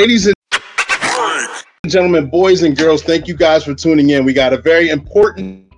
Ladies and gentlemen, boys and girls, thank you guys for tuning in. We got a very important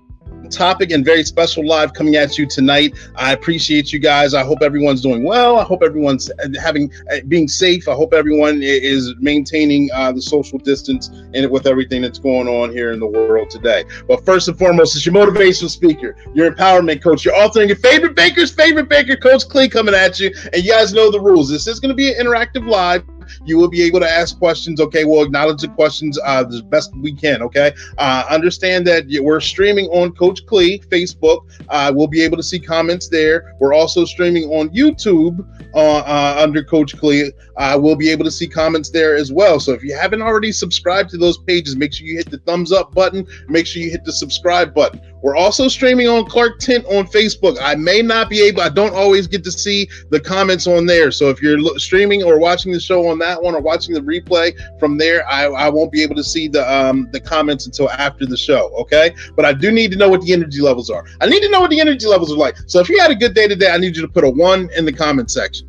topic and very special live coming at you tonight. I appreciate you guys. I hope everyone's doing well. I hope everyone's having uh, being safe. I hope everyone is maintaining uh, the social distance and with everything that's going on here in the world today. But first and foremost, it's your motivational speaker, your empowerment coach, your author, and your favorite baker's favorite baker, Coach Clee, coming at you. And you guys know the rules. This is going to be an interactive live. You will be able to ask questions. Okay, we'll acknowledge the questions uh, the best we can. Okay, uh, understand that we're streaming on Coach Clee Facebook. Uh, we'll be able to see comments there. We're also streaming on YouTube uh, uh, under Coach Clee. Uh, we'll be able to see comments there as well. So if you haven't already subscribed to those pages, make sure you hit the thumbs up button. Make sure you hit the subscribe button. We're also streaming on Clark Tent on Facebook. I may not be able, I don't always get to see the comments on there. So if you're streaming or watching the show on that one or watching the replay from there, I, I won't be able to see the um, the comments until after the show. Okay. But I do need to know what the energy levels are. I need to know what the energy levels are like. So if you had a good day today, I need you to put a one in the comment section.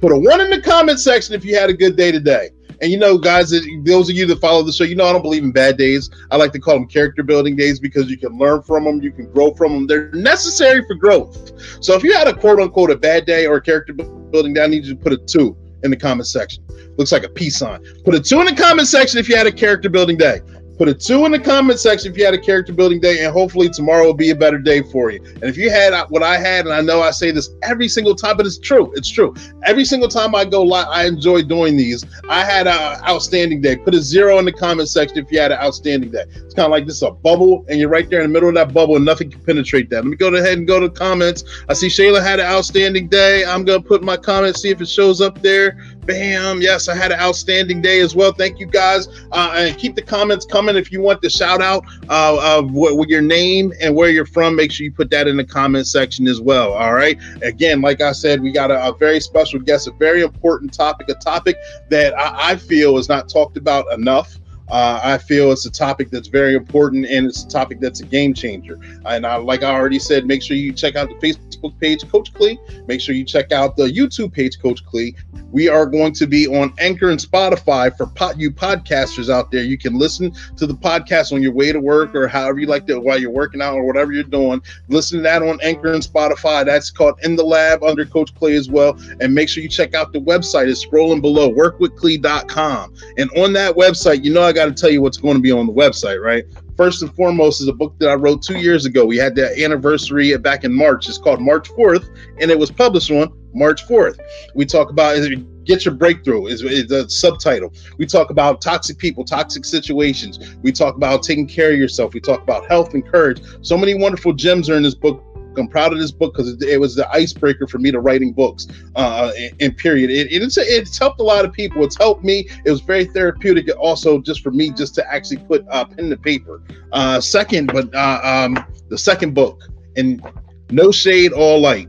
Put a one in the comment section if you had a good day today. And you know, guys, those of you that follow the show, you know I don't believe in bad days. I like to call them character building days because you can learn from them, you can grow from them. They're necessary for growth. So if you had a quote unquote a bad day or a character building day, I need you to put a two in the comment section. Looks like a peace sign. Put a two in the comment section if you had a character building day. Put a two in the comment section if you had a character building day, and hopefully tomorrow will be a better day for you. And if you had uh, what I had, and I know I say this every single time, but it's true. It's true. Every single time I go live, I enjoy doing these. I had an outstanding day. Put a zero in the comment section if you had an outstanding day. It's kind of like this is a bubble, and you're right there in the middle of that bubble, and nothing can penetrate that. Let me go ahead and go to comments. I see Shayla had an outstanding day. I'm gonna put my comment, see if it shows up there. Bam. Yes, I had an outstanding day as well. Thank you guys. Uh, and keep the comments coming if you want the shout out uh, of what, your name and where you're from. Make sure you put that in the comment section as well. All right. Again, like I said, we got a, a very special guest, a very important topic, a topic that I, I feel is not talked about enough. Uh, I feel it's a topic that's very important and it's a topic that's a game changer. And I, like I already said, make sure you check out the Facebook page, Coach Clee. Make sure you check out the YouTube page, Coach Clee. We are going to be on Anchor and Spotify for pot, you podcasters out there. You can listen to the podcast on your way to work or however you like to while you're working out or whatever you're doing. Listen to that on Anchor and Spotify. That's called In the Lab under Coach Clee as well. And make sure you check out the website. It's scrolling below, workwithclee.com. And on that website, you know I got to tell you what's going to be on the website, right? First and foremost is a book that I wrote two years ago. We had the anniversary back in March. It's called March 4th, and it was published on March 4th. We talk about is Get Your Breakthrough is the subtitle. We talk about toxic people, toxic situations. We talk about taking care of yourself. We talk about health and courage. So many wonderful gems are in this book I'm proud of this book because it, it, was the icebreaker for me to writing books. Uh, in period, it, it's it's helped a lot of people. It's helped me. It was very therapeutic. Also, just for me, just to actually put uh, pen to paper. Uh, second, but uh, um, the second book, and no shade, all light.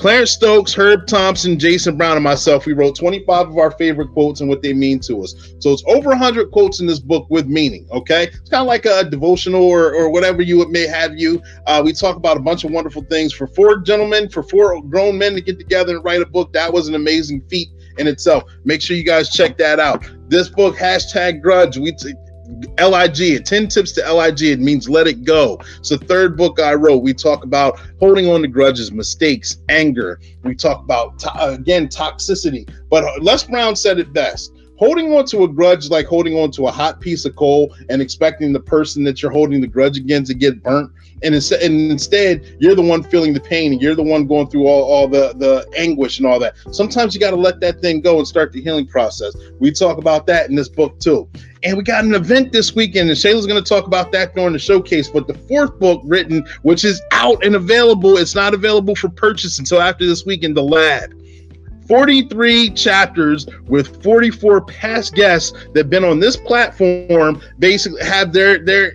Clarence Stokes, Herb Thompson, Jason Brown, and myself, we wrote 25 of our favorite quotes and what they mean to us. So it's over 100 quotes in this book with meaning, okay? It's kind of like a devotional or, or whatever you may have you. Uh, we talk about a bunch of wonderful things. For four gentlemen, for four grown men to get together and write a book, that was an amazing feat in itself. Make sure you guys check that out. This book, hashtag grudge, we t- LIG, 10 tips to LIG. It means let it go. It's the third book I wrote. We talk about holding on to grudges, mistakes, anger. We talk about, to- uh, again, toxicity. But uh, Les Brown said it best holding on to a grudge like holding on to a hot piece of coal and expecting the person that you're holding the grudge against to get burnt and instead, and instead you're the one feeling the pain and you're the one going through all, all the the anguish and all that. Sometimes you got to let that thing go and start the healing process. We talk about that in this book too. And we got an event this weekend and shayla's going to talk about that during the showcase. But the fourth book written which is out and available it's not available for purchase until after this weekend the lab 43 chapters with 44 past guests that have been on this platform basically have their their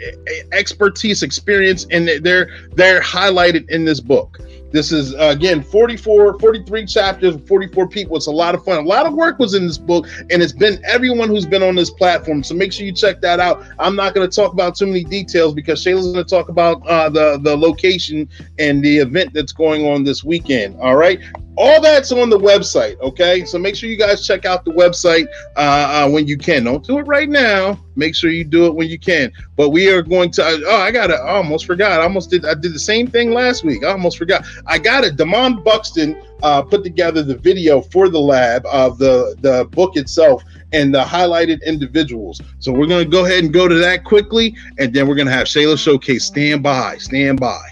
expertise experience and they're they're highlighted in this book this is uh, again 44 43 chapters 44 people it's a lot of fun a lot of work was in this book and it's been everyone who's been on this platform so make sure you check that out i'm not going to talk about too many details because shayla's going to talk about uh, the the location and the event that's going on this weekend all right all that's on the website. Okay, so make sure you guys check out the website uh, uh, when you can. Don't do it right now. Make sure you do it when you can. But we are going to. Oh, I got it. Almost forgot. I almost did. I did the same thing last week. I almost forgot. I got it. Demond Buxton uh, put together the video for the lab of the the book itself and the highlighted individuals. So we're going to go ahead and go to that quickly, and then we're going to have Shayla Showcase. Stand by. Stand by.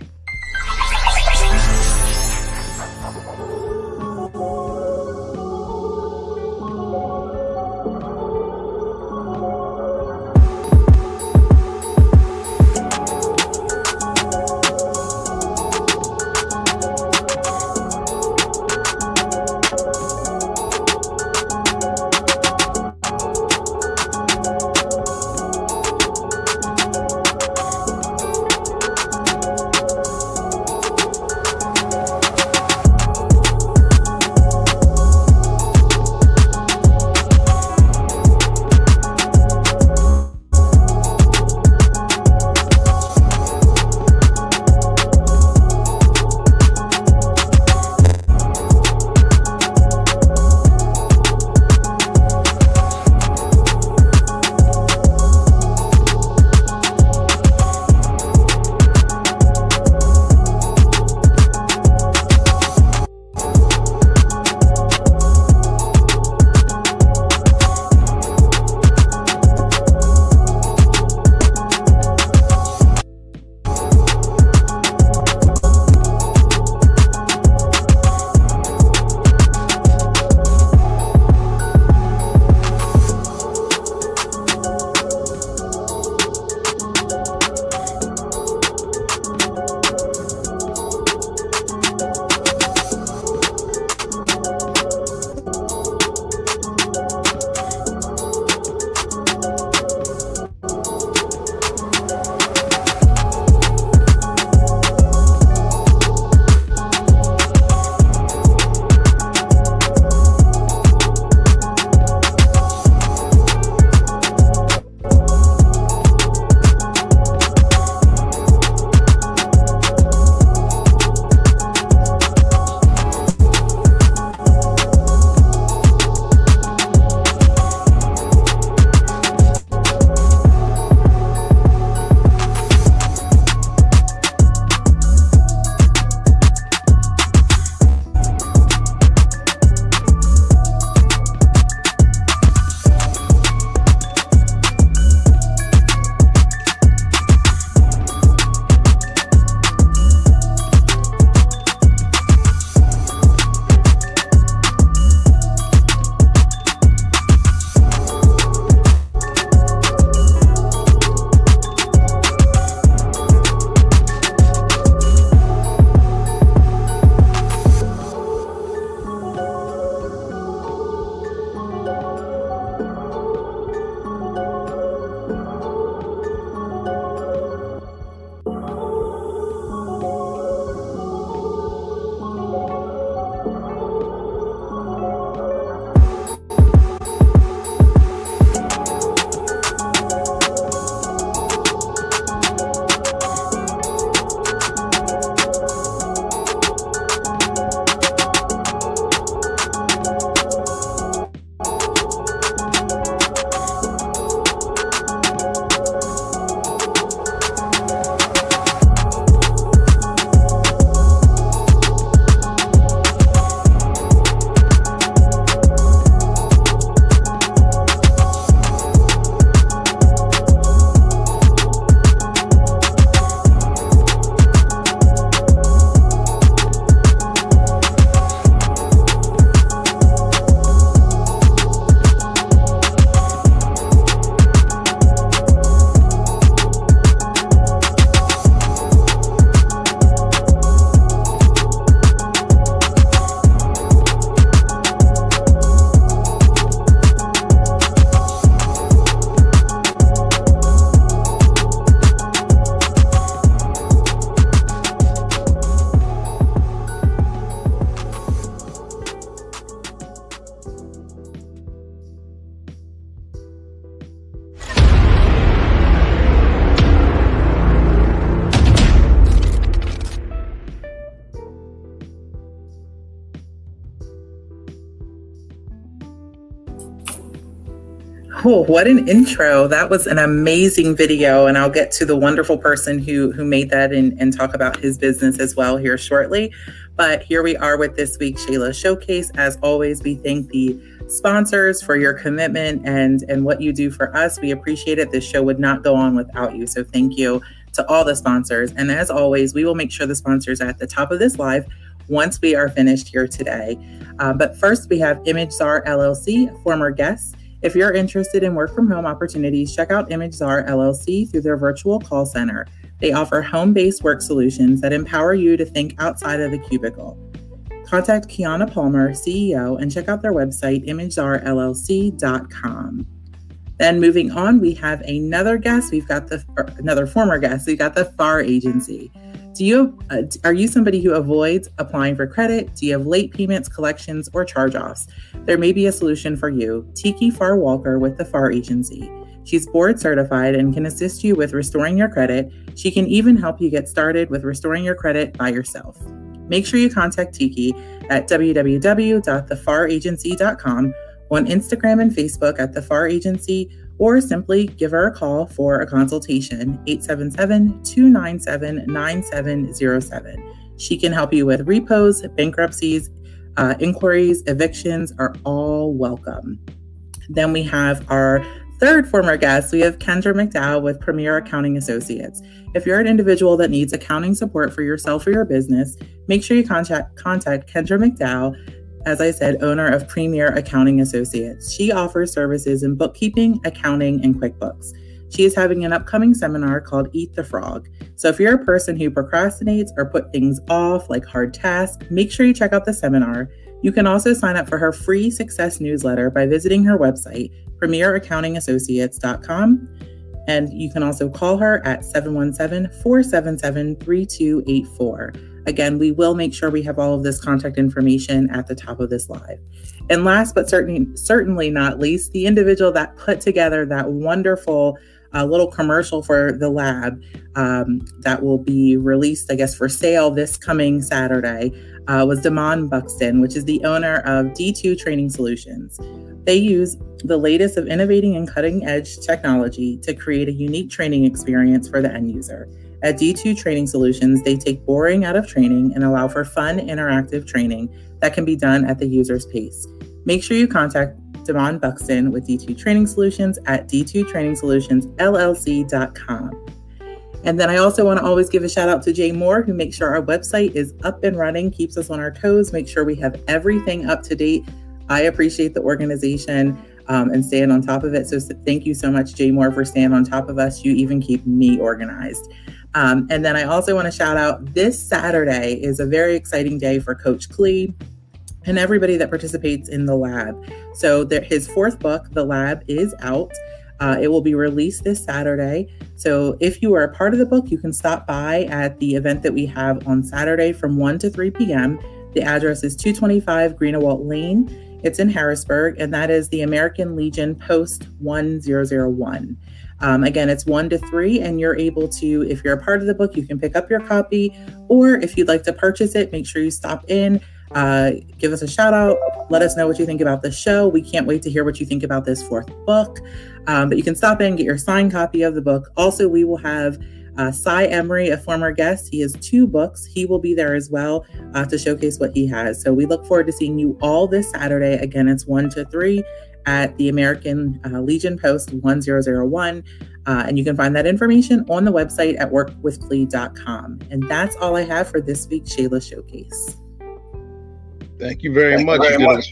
Oh, what an intro. That was an amazing video. And I'll get to the wonderful person who who made that and, and talk about his business as well here shortly. But here we are with this week's Shayla Showcase. As always, we thank the sponsors for your commitment and and what you do for us. We appreciate it. This show would not go on without you. So thank you to all the sponsors. And as always, we will make sure the sponsors are at the top of this live once we are finished here today. Uh, but first, we have Image Czar LLC, former guests. If you're interested in work from home opportunities, check out Image Czar LLC through their virtual call center. They offer home based work solutions that empower you to think outside of the cubicle. Contact Khianna Palmer, CEO, and check out their website, imageczarllc.com. Then moving on, we have another guest. We've got the another former guest. We've got the Pharr agency. Do you uh, are you somebody who avoids applying for credit? Do you have late payments, collections, or charge-offs? There may be a solution for you. Tiki Pharr Walker with the Pharr agency. She's board certified and can assist you with restoring your credit. She can even help you get started with restoring your credit by yourself. Make sure you contact Tiki at www.thepharragency.com, on Instagram and Facebook at The Pharr Agency, or simply give her a call for a consultation, 877 297 9707. She can help you with repos, bankruptcies, uh, inquiries, evictions are all welcome. Then we have our third former guest, we have Kendra McDowell with Premier Accounting Associates. If you're an individual that needs accounting support for yourself or your business, make sure you contact, contact Kendra McDowell, as I said, owner of Premier Accounting Associates. She offers services in bookkeeping, accounting, and QuickBooks. She is having an upcoming seminar called Eat the Frog. So if you're a person who procrastinates or put things off like hard tasks, make sure you check out the seminar. You can also sign up for her free success newsletter by visiting her website, premieraccountingassociates.com. And you can also call her at 717 477 3284. Again, we will make sure we have all of this contact information at the top of this live. And last but certainly, certainly not least, the individual that put together that wonderful uh, little commercial for the lab um, that will be released, I guess, for sale this coming Saturday uh, was Damon Buxton, which is the owner of D2 Training Solutions. They use the latest of innovating and cutting edge technology to create a unique training experience for the end user. At D2 Training Solutions, they take boring out of training and allow for fun, interactive training that can be done at the user's pace. Make sure you contact Damon Buxton with D2 Training Solutions at d2trainingsolutionsllc.com. And then I also want to always give a shout out to Jay Moore, who makes sure our website is up and running, keeps us on our toes, make sure we have everything up to date. I appreciate the organization um, and staying on top of it. So thank you so much, Jay Moore, for staying on top of us. You even keep me organized. Um, and then I also want to shout out this Saturday is a very exciting day for Coach Clee and everybody that participates in the lab. So there, his fourth book, The Lab, is out. Uh, it will be released this Saturday. So if you are a part of the book, you can stop by at the event that we have on Saturday from 1 to 3 p.m. The address is 225 Greenewalt Lane. It's in Harrisburg, and that is the American Legion Post 1001. Um, again, it's one to three, and you're able to, if you're a part of the book, you can pick up your copy, or if you'd like to purchase it, make sure you stop in. Uh, give us a shout out. Let us know what you think about the show. We can't wait to hear what you think about this fourth book. Um, but you can stop in, get your signed copy of the book. Also, we will have uh, Cy Emery, a former guest. He has two books. He will be there as well uh, to showcase what he has. So we look forward to seeing you all this Saturday. Again, it's 1 to 3 at the American uh, Legion Post 1001. Uh, and you can find that information on the website at workwithclee.com. And that's all I have for this week's Shayla Showcase. Thank you very Thank much. You very much.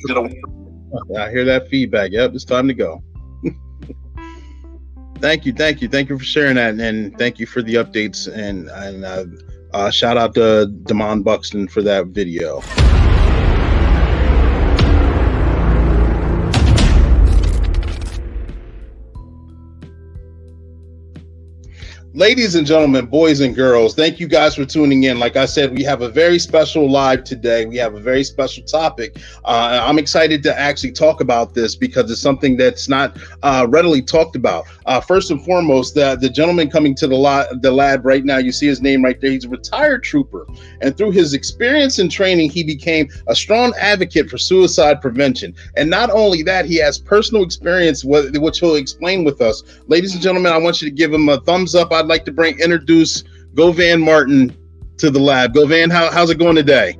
I hear that feedback. Yep, it's time to go. thank you, thank you, thank you for sharing that, and thank you for the updates. And and uh, uh, shout out to Damon Buxton for that video. Ladies and gentlemen, boys and girls, thank you guys for tuning in. Like I said, we have a very special live today. We have a very special topic. Uh, I'm excited to actually talk about this because it's something that's not uh, readily talked about. Uh, first and foremost, the, the gentleman coming to the, la- the lab right now, you see his name right there. He's a retired trooper. And through his experience and training, he became a strong advocate for suicide prevention. And not only that, he has personal experience, which he'll explain with us. Ladies and gentlemen, I want you to give him a thumbs up. I'd like to bring introduce Govan Martin to the lab. Govan, how, how's it going today?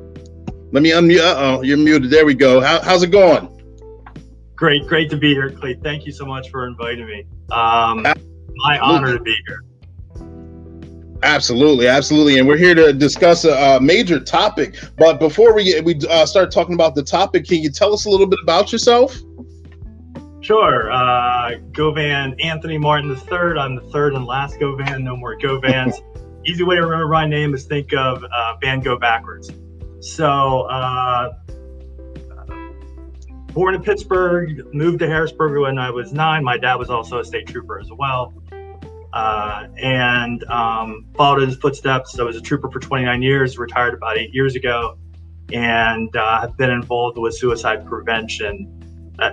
Let me unmute. Uh oh, you're muted. There we go. How, how's it going? Great, great to be here, Clay. Thank you so much for inviting me. Um, my honor to be here. Absolutely, absolutely, and we're here to discuss a, a major topic. But before we we uh, start talking about the topic, can you tell us a little bit about yourself? Sure. Uh, Govan Anthony Martin the third. I'm the third and last Govan. No more Govans. Easy way to remember my name is think of uh, Van Gogh backwards. So, uh, born in Pittsburgh, moved to Harrisburg when I was nine. My dad was also a state trooper as well. Uh, and um, followed in his footsteps. I was a trooper for 29 years, retired about eight years ago, and uh, have been involved with suicide prevention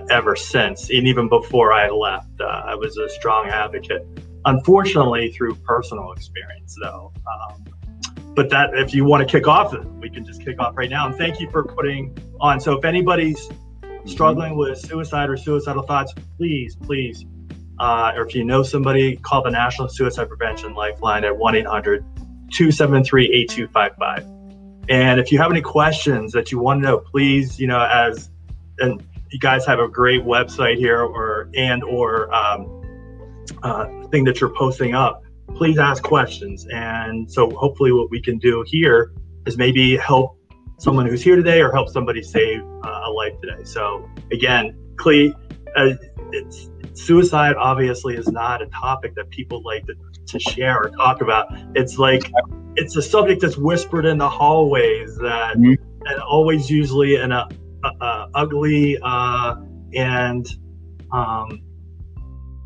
ever since, and even before I left. Uh, I was a strong advocate. Unfortunately, through personal experience, though. Um, but that, if you want to kick off, we can just kick off right now. And thank you for putting on. So, if anybody's struggling with suicide or suicidal thoughts, please, please, uh, or if you know somebody, call the National Suicide Prevention Lifeline at 1 800 273 8255. And if you have any questions that you want to know, please, you know, as and you guys have a great website here or and or um, uh, thing that you're posting up please ask questions. And so hopefully what we can do here is maybe help someone who's here today or help somebody save uh, a life today. So again Clee, uh, it's suicide obviously is not a topic that people like to, to share or talk about. It's like it's a subject that's whispered in the hallways that mm-hmm. and always usually in a ugly uh, and um,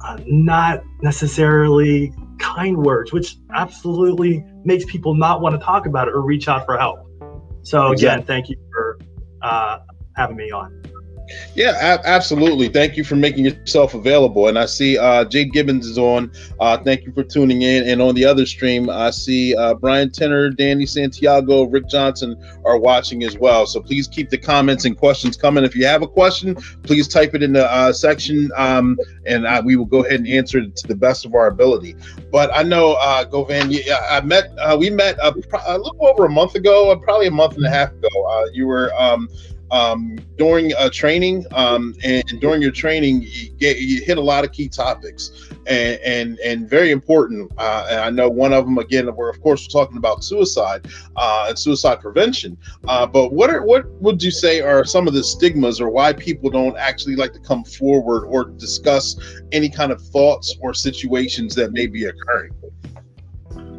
uh, not necessarily kind words, which absolutely makes people not want to talk about it or reach out for help. So again, exactly. thank you for uh, having me on. Yeah, absolutely. Thank you for making yourself available. And I see uh, Jade Gibbons is on. Uh, thank you for tuning in. And on the other stream, I see uh, Brian Tenner, Danny Santiago, Rick Johnson are watching as well. So please keep the comments and questions coming. If you have a question, please type it in the uh, section, um, and I, we will go ahead and answer it to the best of our ability. But I know, uh, Govan, I met, uh, we met a, a, little over a month ago, uh, probably a month and a half ago. Uh, you were um, um, during a training um, and during your training you, get, you, hit a lot of key topics. And and, and very important uh, and i know one of them again we're of course we're talking about suicide uh, and suicide prevention. Uh, but what are what would you say are some of the stigmas or why people don't actually like to come forward or discuss any kind of thoughts or situations that may be occurring?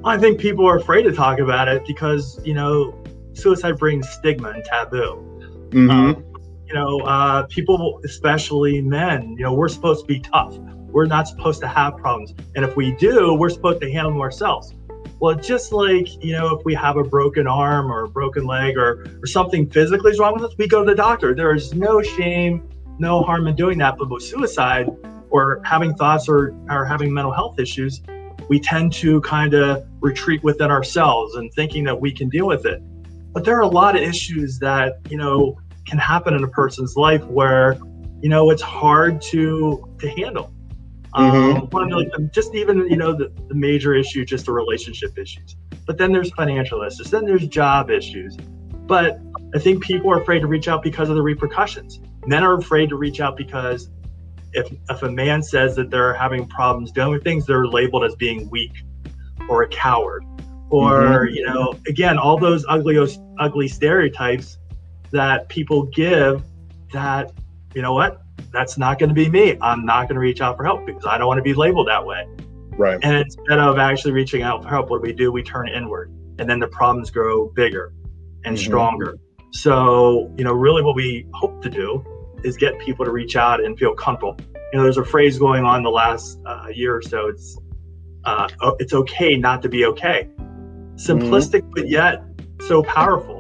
I think people are afraid to talk about it because you know suicide brings stigma and taboo Mm-hmm. Um, you know, uh, people, especially men, you know, we're supposed to be tough. We're not supposed to have problems. And if we do, we're supposed to handle them ourselves. Well, just like, you know, if we have a broken arm or a broken leg or, or something physically is wrong with us, we go to the doctor. There is no shame, no harm in doing that. But with suicide or having thoughts or, or having mental health issues, we tend to kind of retreat within ourselves and thinking that we can deal with it. But there are a lot of issues that, you know, can happen in a person's life where you know it's hard to to handle. Mm-hmm. um, like just even you know the, the major issue just the relationship issues. But then there's financial issues then there's job issues. But i think people are afraid to reach out because of the repercussions. Men are afraid to reach out because if if a man says that they're having problems dealing with things they're labeled as being weak or a coward. Or mm-hmm. you know again all those ugly ugly stereotypes that people give that, you know what, that's not going to be me. I'm not going to reach out for help because I don't want to be labeled that way. Right. And instead of actually reaching out for help, what do we do? We turn inward and then the problems grow bigger and mm-hmm. stronger. So, you know, really what we hope to do is get people to reach out and feel comfortable. You know, there's a phrase going on the last uh, year or so. It's uh, oh, it's okay not to be okay. Simplistic, mm-hmm. but yet so powerful.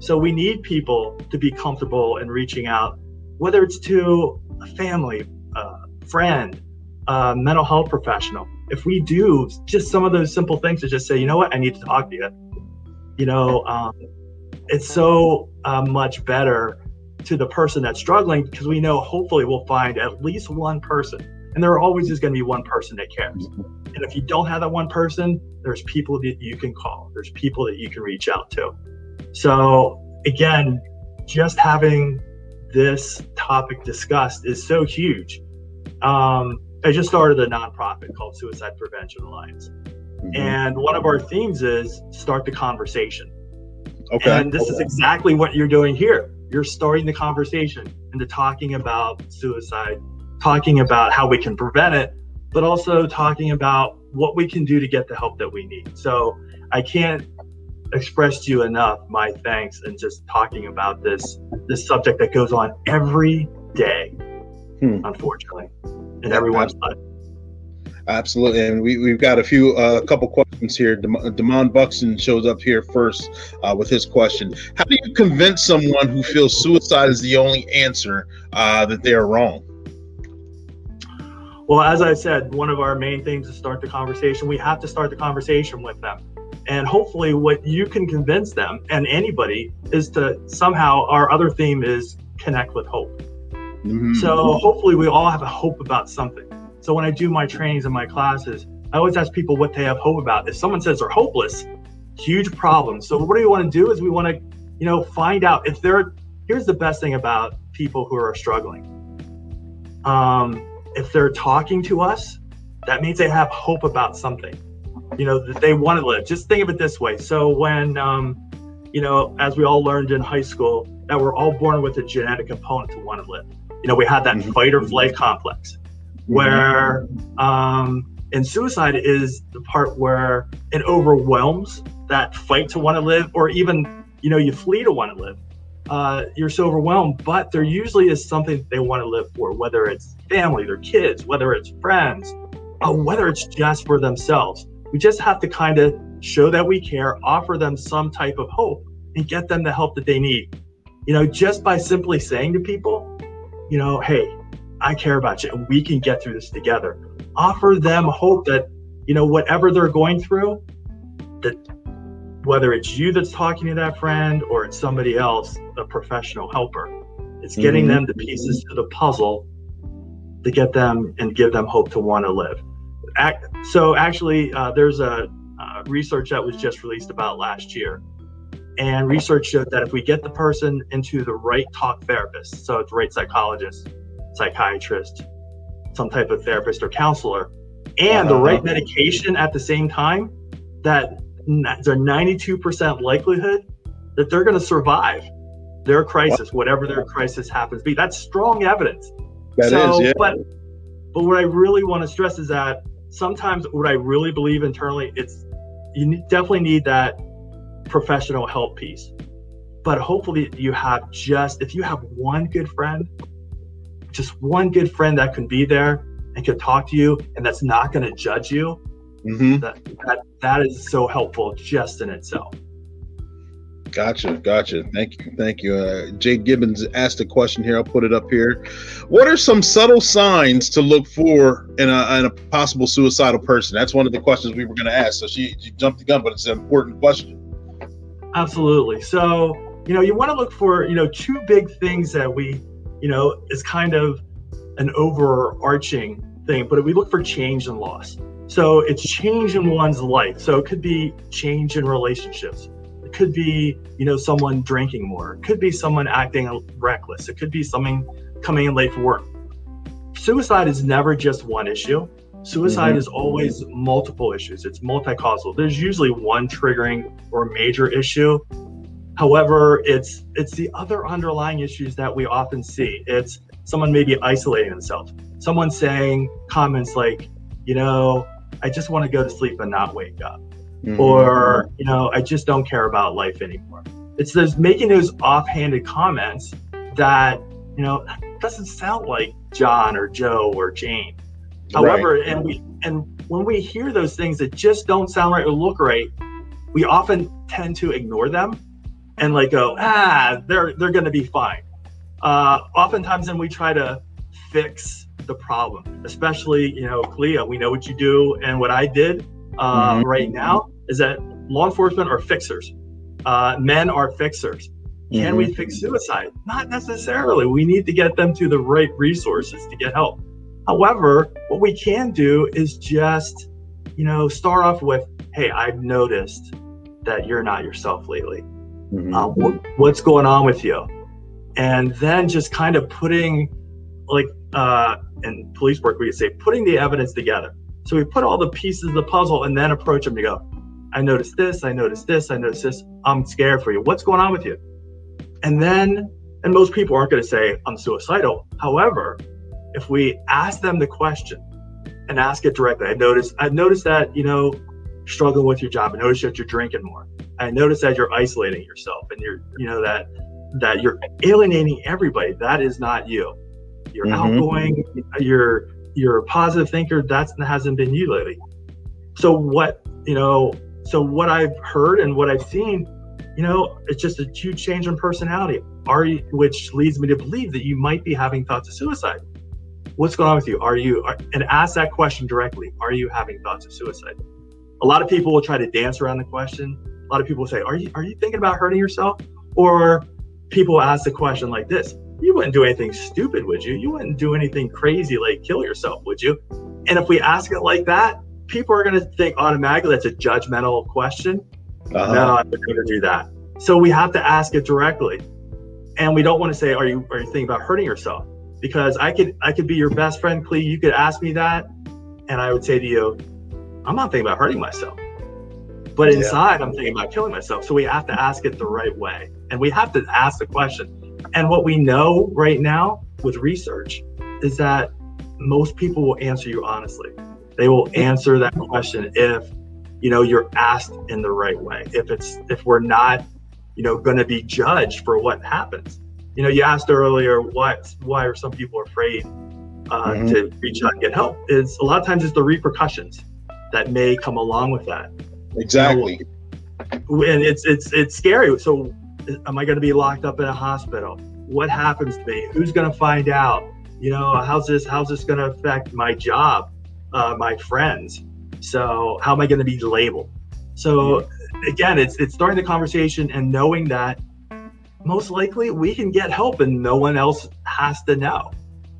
So we need people to be comfortable in reaching out, whether it's to a family, a friend, a mental health professional. If we do just some of those simple things to just say, you know what, I need to talk to you. You know, um, it's so uh, much better to the person that's struggling because we know hopefully we'll find at least one person and there always is going to be one person that cares. And if you don't have that one person, there's people that you can call, there's people that you can reach out to. So, again, just having this topic discussed is so huge. Um, I just started a nonprofit called Suicide Prevention Alliance. Mm-hmm. And one of our themes is start the conversation. Okay. And this okay. is exactly what you're doing here. You're starting the conversation into talking about suicide talking about how we can prevent it, but also talking about what we can do to get the help that we need. So I can't express to you enough my thanks and just talking about this this subject that goes on every day, hmm. unfortunately, in everyone's life. Absolutely, and we, we've got a few, a uh, couple questions here. Demond Buxton shows up here first uh, with his question. How do you convince someone who feels suicide is the only answer uh, that they are wrong? Well, as I said, one of our main things is start the conversation. We have to start the conversation with them. And hopefully, what you can convince them and anybody is to somehow, our other theme is connect with hope. Mm-hmm. So, hopefully, we all have a hope about something. So, when I do my trainings and my classes, I always ask people what they have hope about. If someone says they're hopeless, huge problem. So, what do we want to do is we want to, you know, find out if they're, here's the best thing about people who are struggling. Um, if they're talking to us, that means they have hope about something, you know, that they want to live. Just think of it this way. So when, um, you know, as we all learned in high school, that we're all born with a genetic component to want to live. You know, we have that mm-hmm. fight or flight complex, mm-hmm. where um, and suicide is the part where it overwhelms that fight to want to live, or even you know you flee to want to live uh, you're so overwhelmed, but there usually is something they want to live for, whether it's family, their kids, whether it's friends, or whether it's just for themselves. We just have to kind of show that we care, offer them some type of hope, and get them the help that they need. You know, just by simply saying to people, you know, hey, I care about you and we can get through this together. Offer them hope that, you know, whatever they're going through, that whether it's you that's talking to that friend or it's somebody else, a professional helper. It's getting mm-hmm. them the pieces to the puzzle to get them and give them hope to want to live. So actually, uh, there's a uh, research that was just released about last year, and research showed that if we get the person into the right talk therapist, so the right psychologist, psychiatrist, some type of therapist or counselor, and the right medication at the same time, that there's a 92% likelihood that they're going to survive their crisis, whatever their crisis happens to be. That's strong evidence. That so, is, yeah. But, but what I really want to stress is that sometimes what I really believe internally, it's you definitely need that professional help piece. But hopefully you have just if you have one good friend, just one good friend that can be there and can talk to you and that's not going to judge you Mm-hmm. That, that that is so helpful just in itself. Gotcha, gotcha. Thank you, thank you. Uh, Jake Gibbons asked a question here. I'll put it up here. What are some subtle signs to look for in a, in a possible suicidal person? That's one of the questions we were going to ask. So she, she jumped the gun, but it's an important question. Absolutely. So you know, you want to look for you know two big things that we, you know, is kind of an overarching thing, but we look for change and loss. So it's change in one's life. So it could be change in relationships. Could be, you know, someone drinking more. It could be someone acting reckless. It could be something coming in late for work. Suicide is never just one issue. Suicide mm-hmm. is always multiple issues. It's multi-causal. There's usually one triggering or major issue. However, it's it's the other underlying issues that we often see. It's someone maybe isolating themselves. Someone saying comments like, you know, I just want to go to sleep and not wake up. Mm-hmm. Or, you know, I just don't care about life anymore. It's those making those offhanded comments that, you know, doesn't sound like John or Joe or Jane. However, right. and we and when we hear those things that just don't sound right or look right, we often tend to ignore them and like go, ah, they're they're gonna be fine. Uh, oftentimes, then we try to fix the problem, especially you know, Clee, we know what you do and what I did uh, mm-hmm. right now is that law enforcement are fixers. Uh, men are fixers. Can mm-hmm. we fix suicide? Not necessarily. We need to get them to the right resources to get help. However, what we can do is just, you know, start off with, hey, I've noticed that you're not yourself lately. Mm-hmm. Uh, what, what's going on with you? And then just kind of putting, like, uh, in police work, we could say, putting the evidence together. So we put all the pieces of the puzzle and then approach them to go, I noticed this, I noticed this, I noticed this. I'm scared for you. What's going on with you? And then, and most people aren't going to say, I'm suicidal. However, if we ask them the question and ask it directly, I noticed, I noticed that, you know, struggling with your job. I noticed that you're drinking more. I noticed that you're isolating yourself and you're, you know, that, that you're alienating everybody. That is not you. You're mm-hmm. outgoing. You're, you're a positive thinker. That hasn't been you lately. So what, you know, so what I've heard and what I've seen you know, it's just a huge change in personality. Are you, which leads me to believe that you might be having thoughts of suicide. What's going on with you? Are you, are, and ask that question directly. Are you having thoughts of suicide? A lot of people will try to dance around the question. A lot of people will say, are you, are you thinking about hurting yourself? Or people ask the question like this, you wouldn't do anything stupid, would you? You wouldn't do anything crazy like kill yourself, would you? And if we ask it like that, people are going to think automatically that's a judgmental question uh-huh. No, I would never do that. So we have to ask it directly. And we don't want to say, Are you are you thinking about hurting yourself? Because I could I could be your best friend, Clee. You could ask me that, and I would say to you, I'm not thinking about hurting myself. But inside, yeah. I'm thinking about killing myself. So we have to ask it the right way. And we have to ask the question. And what we know right now with research is that most people will answer you honestly. They will answer that question if you know you're asked in the right way. If it's if we're not you know going to be judged for what happens. You know you asked earlier why why are some people afraid uh, mm-hmm. to reach out and get help. Is a lot of times it's the repercussions that may come along with that. Exactly. You know, and it's it's it's scary. So am i going to be locked up in a hospital what happens to me who's going to find out you know how's this how's this going to affect my job uh, my friends so how am I going to be labeled? So again, it's it's starting the conversation and knowing that most likely we can get help and no one else has to know.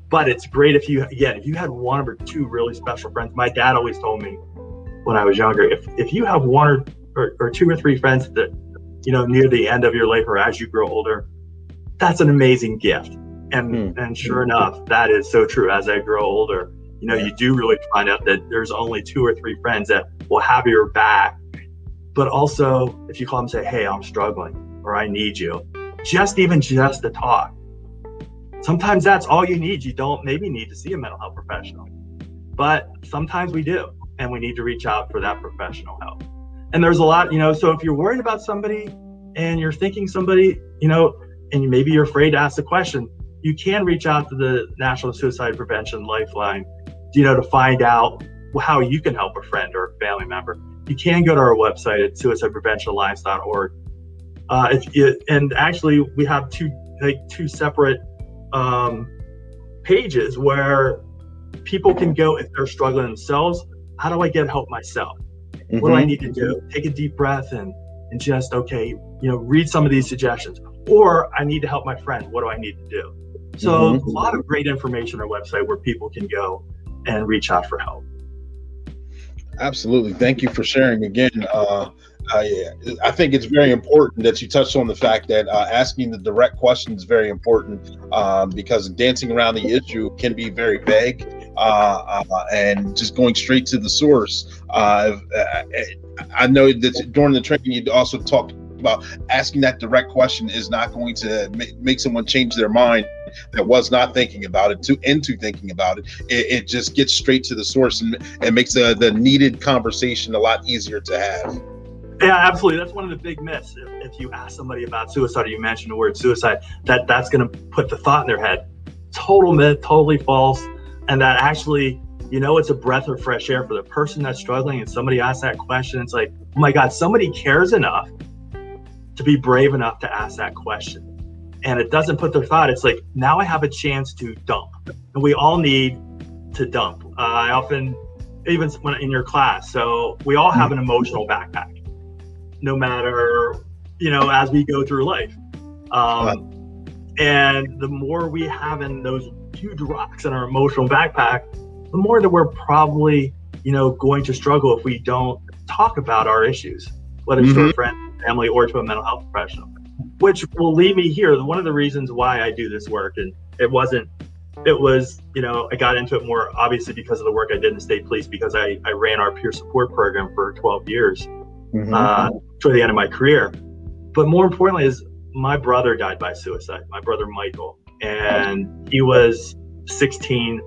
But it's great if you again if you had one or two really special friends. My dad always told me when I was younger, if if you have one or, or, or two or three friends that you know near the end of your life or as you grow older, that's an amazing gift. And mm. and sure enough, that is so true. As I grow older, you know, you do really find out that there's only two or three friends that will have your back. But also, if you call them and say, hey, I'm struggling or I need you, just even just to talk. Sometimes that's all you need. You don't maybe need to see a mental health professional, but sometimes we do, and we need to reach out for that professional help. And there's a lot, you know, so if you're worried about somebody and you're thinking somebody, you know, and maybe you're afraid to ask the question, you can reach out to the National Suicide Prevention Lifeline you know, to find out how you can help a friend or a family member, you can go to our website at suicidepreventionalliance.org. Uh, if you, and actually, we have two like two separate um, pages where people can go if they're struggling themselves. How do I get help myself? Mm-hmm. What do I mm-hmm. need to do? Take a deep breath and and just okay, you know, read some of these suggestions. Or I need to help my friend. What do I need to do? So mm-hmm. a lot of great information on our website where people can go and reach out for help. Absolutely. Thank you for sharing again. Uh, I, I think it's very important that you touched on the fact that uh, asking the direct question is very important um, because dancing around the issue can be very vague uh, uh, and just going straight to the source. Uh, I know that during the training you also talked about asking that direct question is not going to make, someone change their mind that was not thinking about it to into thinking about it. It, it just gets straight to the source and, and makes the, the needed conversation a lot easier to have. Yeah, absolutely. That's one of the big myths. If, if you ask somebody about suicide or you mention the word suicide, that that's going to put the thought in their head. Total myth, totally false. And that actually you know it's a breath of fresh air for the person that's struggling and somebody asks that question. It's like oh my god somebody cares enough to be brave enough to ask that question. And it doesn't put their thought. It's like now i have a chance to dump. And we all need to dump. Uh, i often even when in your class so we all have an emotional backpack. No matter you know as we go through life. Um, and the more we have in those huge rocks in our emotional backpack the more that we're probably, you know, going to struggle if we don't talk about our issues, whether it's mm-hmm. to a mm-hmm. friend, family, or to a mental health professional. Which will lead me here. One of the reasons why I do this work, and it wasn't, it was, you know, I got into it more obviously because of the work I did in the state police because I, I ran our peer support program for 12 years mm-hmm. uh, toward the end of my career. But more importantly, is my brother died by suicide, my brother Michael. And he was 16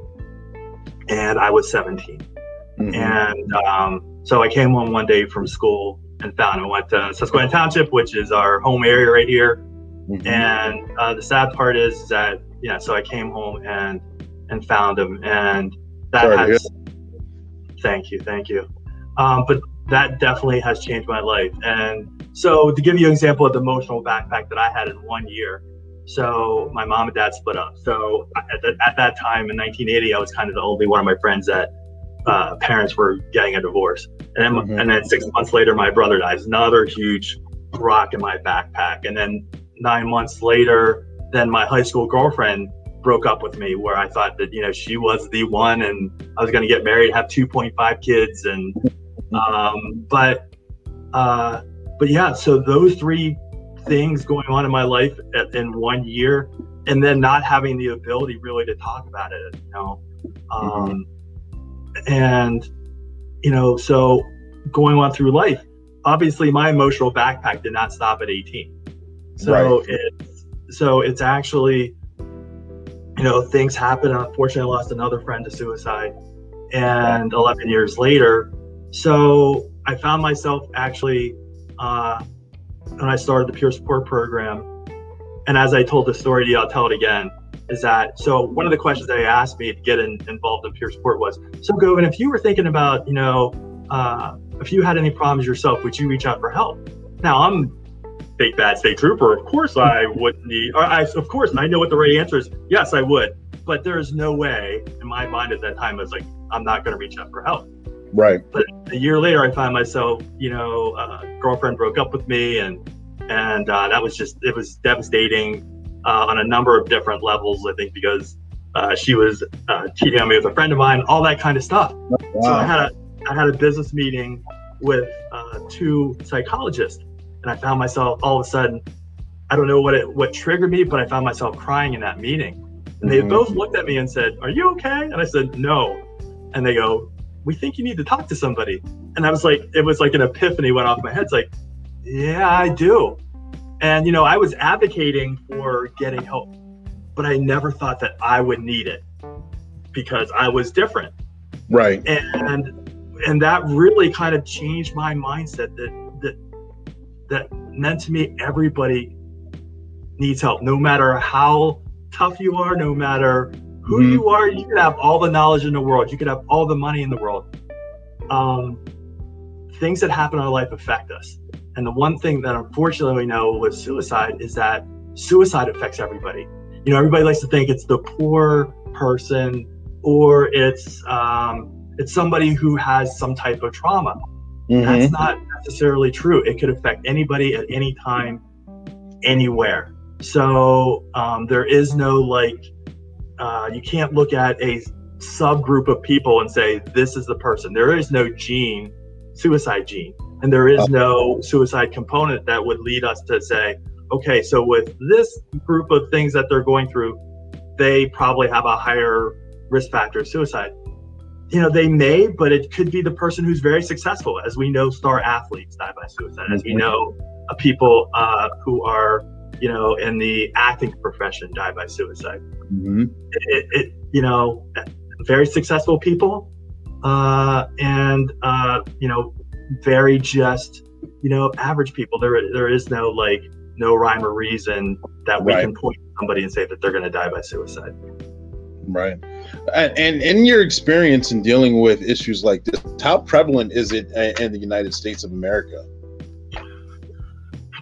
and I was 17. Mm-hmm. And um, so I came home one day from school and found him. I went to Susquehanna Township, which is our home area right here. Mm-hmm. And uh, the sad part is that, yeah, so I came home and and found him. And that Sorry, has, thank you, thank you. Um, but that definitely has changed my life. And so to give you an example of the emotional backpack that I had in one year, so my mom and dad split up. So at, the, at that time in 1980, I was kind of the only one of my friends that uh, parents were getting a divorce. And then, mm-hmm. and then six months later, my brother dies. Another huge rock in my backpack. And then nine months later, then my high school girlfriend broke up with me where I thought that, you know, she was the one and I was going to get married, have 2.5 kids. And, um, but, uh, but yeah, so those three things going on in my life in one year and then not having the ability really to talk about it you know um, mm-hmm. and you know so going on through life obviously my emotional backpack did not stop at 18 so right. it's so it's actually you know things happen unfortunately i lost another friend to suicide and 11 years later so i found myself actually uh, when I started the peer support program. And as I told the story to you, I'll tell it again. Is that so? One of the questions they asked me to get in, involved in peer support was, so Govan, if you were thinking about, you know, uh, if you had any problems yourself, would you reach out for help? Now I'm big bad state trooper. Of course I would need. Or I, of course I know what the right answer is. Yes, I would. But there is no way in my mind at that time I was like, I'm not going to reach out for help. Right. But a year later, I find myself, you know, uh, girlfriend broke up with me, and and uh, that was just it was devastating uh, on a number of different levels. I think because uh, she was uh, cheating on me with a friend of mine, all that kind of stuff. Wow. So I had a I had a business meeting with uh, two psychologists, and I found myself all of a sudden. I don't know what it what triggered me, but I found myself crying in that meeting. And they mm-hmm. both looked at me and said, "Are you okay?" And I said, "No." And they go, we think you need to talk to somebody. And I was like, it was like an epiphany went off my head. It's like, yeah, I do. And, you know, I was advocating for getting help, but I never thought that I would need it because I was different. Right. And, and that really kind of changed my mindset that, that, that meant to me everybody needs help, no matter how tough you are, no matter who mm-hmm. you are, you can have all the knowledge in the world, you can have all the money in the world. Um, things that happen in our life affect us. And the one thing that unfortunately we know with suicide is that suicide affects everybody. You know, everybody likes to think it's the poor person or it's um, it's somebody who has some type of trauma. Mm-hmm. That's not necessarily true. It could affect anybody at any time, anywhere. So um, there is no like uh, you can't look at a subgroup of people and say this is the person. There is no gene, suicide gene, and there is no suicide component that would lead us to say, okay, so with this group of things that they're going through, they probably have a higher risk factor of suicide. You know, they may, but it could be the person who's very successful. As we know, star athletes die by suicide. As we mm-hmm. know, uh, people uh, who are you know, in the acting profession die by suicide. Mm-hmm. It, it, you know, very successful people, uh, and uh, you know, very just, you know, average people. There, there is no like no rhyme or reason that we right. can point to somebody and say that they're going to die by suicide. Right. And, and in your experience in dealing with issues like this, how prevalent is it in the United States of America?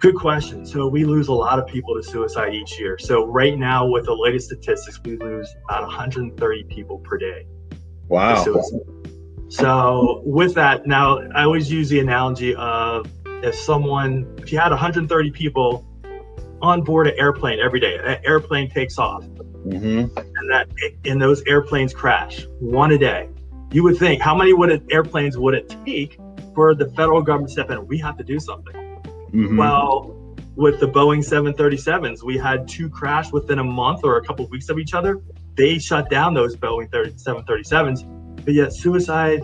Good question. So we lose a lot of people to suicide each year. So right now, with the latest statistics, we lose about 130 people per day. Wow. So with that, now I always use the analogy of if someone, if you had 130 people on board an airplane every day, an airplane takes off, mm-hmm. and that and those airplanes crash one a day, you would think how many would it, airplanes would it take for the federal government to step in? We have to do something. Mm-hmm. Well, with the Boeing 737s, we had two crash within a month or a couple of weeks of each other. They shut down those Boeing 737s, but yet suicide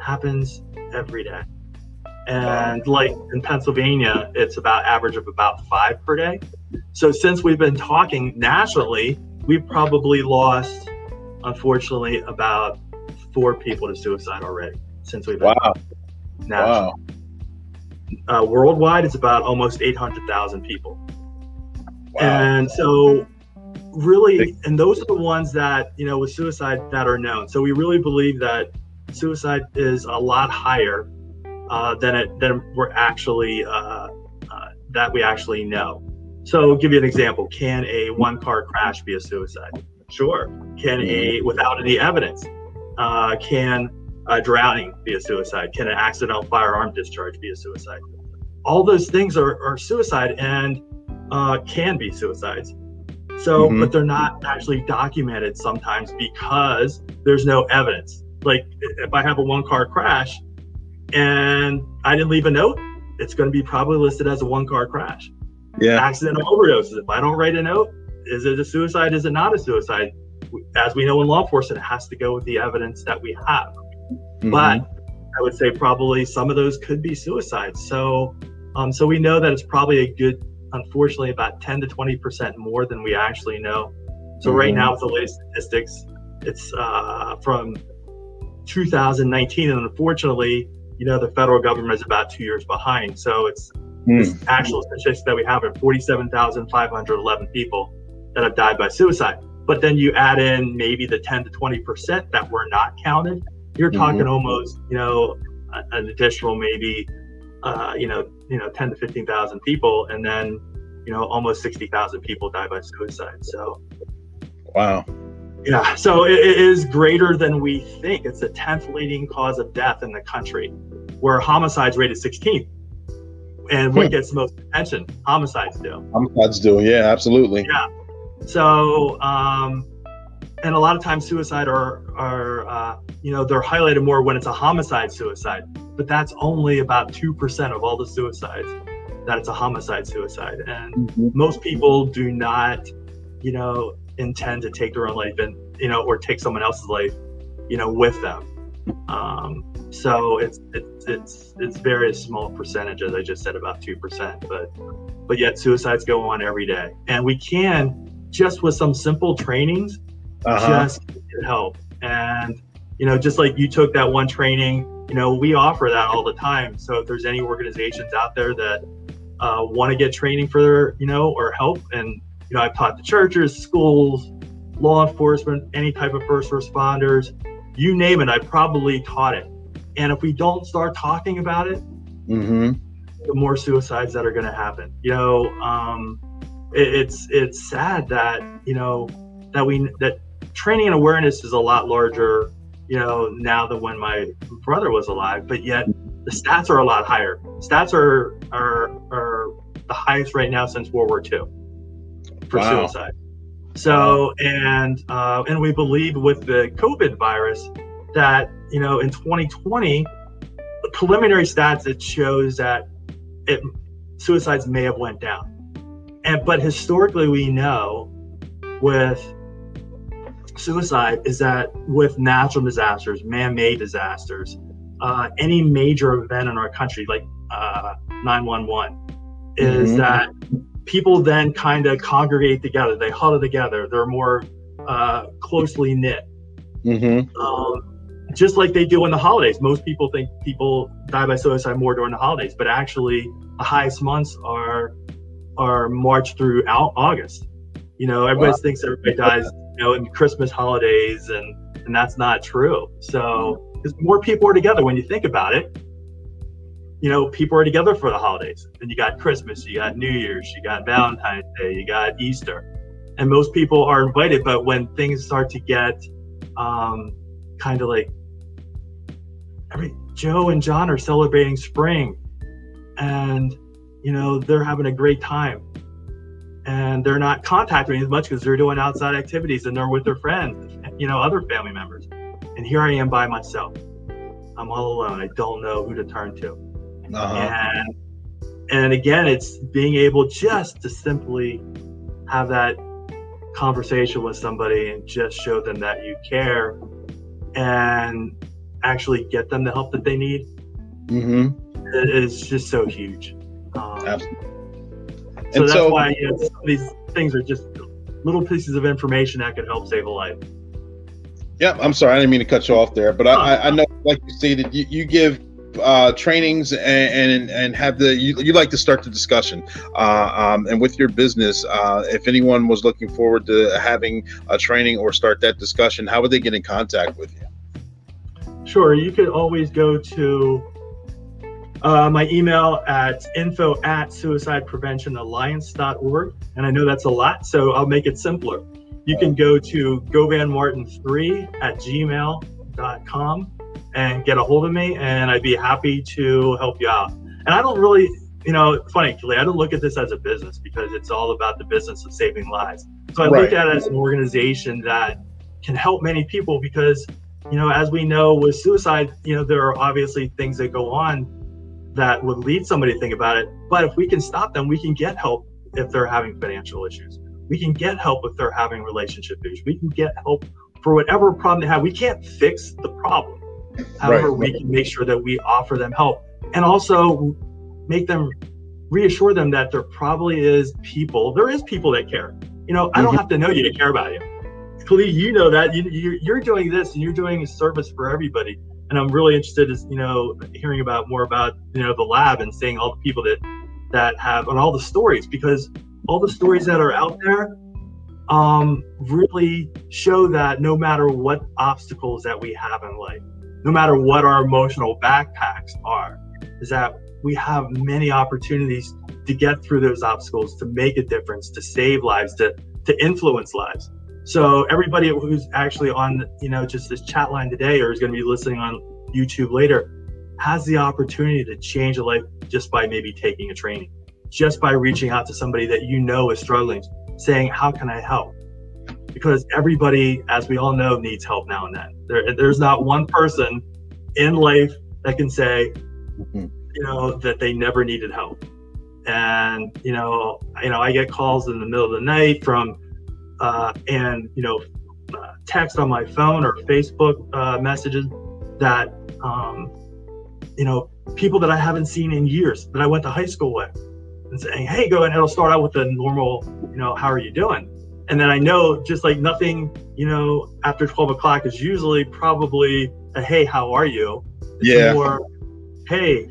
happens every day. And like in Pennsylvania, it's about average of about five per day. So since we've been talking nationally, we've probably lost, unfortunately, about four people to suicide already since we've been wow. Wow. Uh, worldwide, it's about almost 800,000 people. Wow. And so, really, and those are the ones that, you know, with suicide that are known. So, we really believe that suicide is a lot higher uh, than it than we're actually uh, uh, that we actually know. So, I'll give you an example. Can a one car crash be a suicide? Sure. Can a without any evidence? Uh, can uh, drowning be a suicide? Can an accidental firearm discharge be a suicide? All those things are, are suicide and uh, can be suicides. So, mm-hmm. but they're not actually documented sometimes because there's no evidence. Like if I have a one car crash and I didn't leave a note, it's going to be probably listed as a one car crash. Yeah. Accidental overdoses. If I don't write a note, is it a suicide? Is it not a suicide? As we know in law enforcement, it has to go with the evidence that we have. Mm-hmm. But I would say probably some of those could be suicides. So, um, so we know that it's probably a good, unfortunately, about 10 to 20 percent more than we actually know. So mm-hmm. right now, with the latest statistics, it's uh, from 2019, and unfortunately, you know, the federal government is about two years behind. So it's mm. actual statistics that we have are 47,511 people that have died by suicide. But then you add in maybe the 10 to 20 percent that were not counted you're talking mm-hmm. almost, you know, an additional maybe, uh, you know, you know, 10 to 15,000 people, and then, you know, almost 60,000 people die by suicide. So, wow. Yeah, so it, it is greater than we think. It's the 10th leading cause of death in the country, where homicides rated 16th. And what hmm. gets the most attention? Homicides do. Homicides do, yeah, absolutely. Yeah. So, um, and a lot of times suicide are are uh, you know they're highlighted more when it's a homicide suicide but that's only about 2% of all the suicides that it's a homicide suicide. And mm-hmm. most people do not you know intend to take their own life and you know or take someone else's life you know with them. Um, so it's it's it's it's very small percentage as i just said about 2% but but yet suicides go on every day. And we can just with some simple trainings uh-huh. just help. And, you know, just like you took that one training, you know, we offer that all the time. So if there's any organizations out there that uh, want to get training for their, you know, or help, and, you know, I've taught the churches, schools, law enforcement, any type of first responders, you name it, I probably taught it. And if we don't start talking about it, mm-hmm. the more suicides that are going to happen. You know, um, it, it's it's sad that you know that we that training and awareness is a lot larger, you know, now than when my brother was alive. But yet the stats are a lot higher. Stats are are are the highest right now since World War II for wow. suicide. So and uh, and we believe with the COVID virus that you know in 2020, the preliminary stats it shows that it suicides may have went down, and but historically we know with suicide is that with natural disasters, man-made disasters, uh, any major event in our country, like uh, 911, is mm-hmm. that people then kind of congregate together. They huddle together. They're more uh, closely knit. Mm-hmm. Um, just like they do in the holidays. Most people think people die by suicide more during the holidays, but actually, the highest months are are March through August. You know, everybody wow. thinks everybody dies you know, in Christmas holidays, and and that's not true. So, because more people are together when you think about it. You know, people are together for the holidays. And you got Christmas, you got New Year's, you got Valentine's Day, you got Easter, and most people are invited. But when things start to get um, kind of like every Joe and John are celebrating spring, and you know they're having a great time and they're not contacting me as much because they're doing outside activities and they're with their friends, you know, other family members. And here I am by myself. I'm all alone. I don't know who to turn to. Uh-huh. And and again, it's being able just to simply have that conversation with somebody and just show them that you care and actually get them the help that they need. Mm-hmm. It is just so huge. Um, Absolutely so and that's so, why you know, these things are just little pieces of information that could help save a life. Yeah, I'm sorry, I didn't mean to cut you off there, but I, I know, like you stated, you, you give uh, trainings and, and and have the you, you like to start the discussion. Uh, um, and with your business uh, if anyone was looking forward to having a training or start that discussion how would they get in contact with you? Sure you could always go to uh, my email at info at suicidepreventionalliance.org. And I know that's a lot, so I'll make it simpler. You can go to govanmartin3 at gmail.com and get a hold of me, and I'd be happy to help you out. And I don't really, you know, funny, I don't look at this as a business because it's all about the business of saving lives. So I right. look at it as an organization that can help many people because, you know, as we know with suicide, you know, there are obviously things that go on that would lead somebody to think about it. But if we can stop them, we can get help if they're having financial issues. We can get help if they're having relationship issues. We can get help for whatever problem they have. We can't fix the problem. However, right. we can make sure that we offer them help and also make them reassure them that there probably is people, there is people that care. You know, I don't mm-hmm. have to know you to care about you. Clearly, you know that you, you're doing this and you're doing a service for everybody and I'm really interested is you know hearing about more about you know the lab and seeing all the people that that have and all the stories because all the stories that are out there um, really show that no matter what obstacles that we have in life, no matter what our emotional backpacks are, is that we have many opportunities to get through those obstacles, to make a difference, to save lives, to to influence lives. So everybody who's actually on, you know, just this chat line today or is going to be listening on YouTube later has the opportunity to change a life just by maybe taking a training, just by reaching out to somebody that you know is struggling, saying, How can I help? Because everybody, as we all know, needs help now and then. There, there's not one person in life that can say, mm-hmm. you know, that they never needed help. And, you know, you know, I get calls in the middle of the night from uh, and you know uh, text on my phone or Facebook uh, messages that um, you know people that I haven't seen in years that I went to high school with, and saying, "Hey, go ahead and it'll start out with the normal, you know, how are you doing?" And then I know just like nothing, you know, after 12 o'clock is usually probably a hey, how are you? It's yeah. More, hey,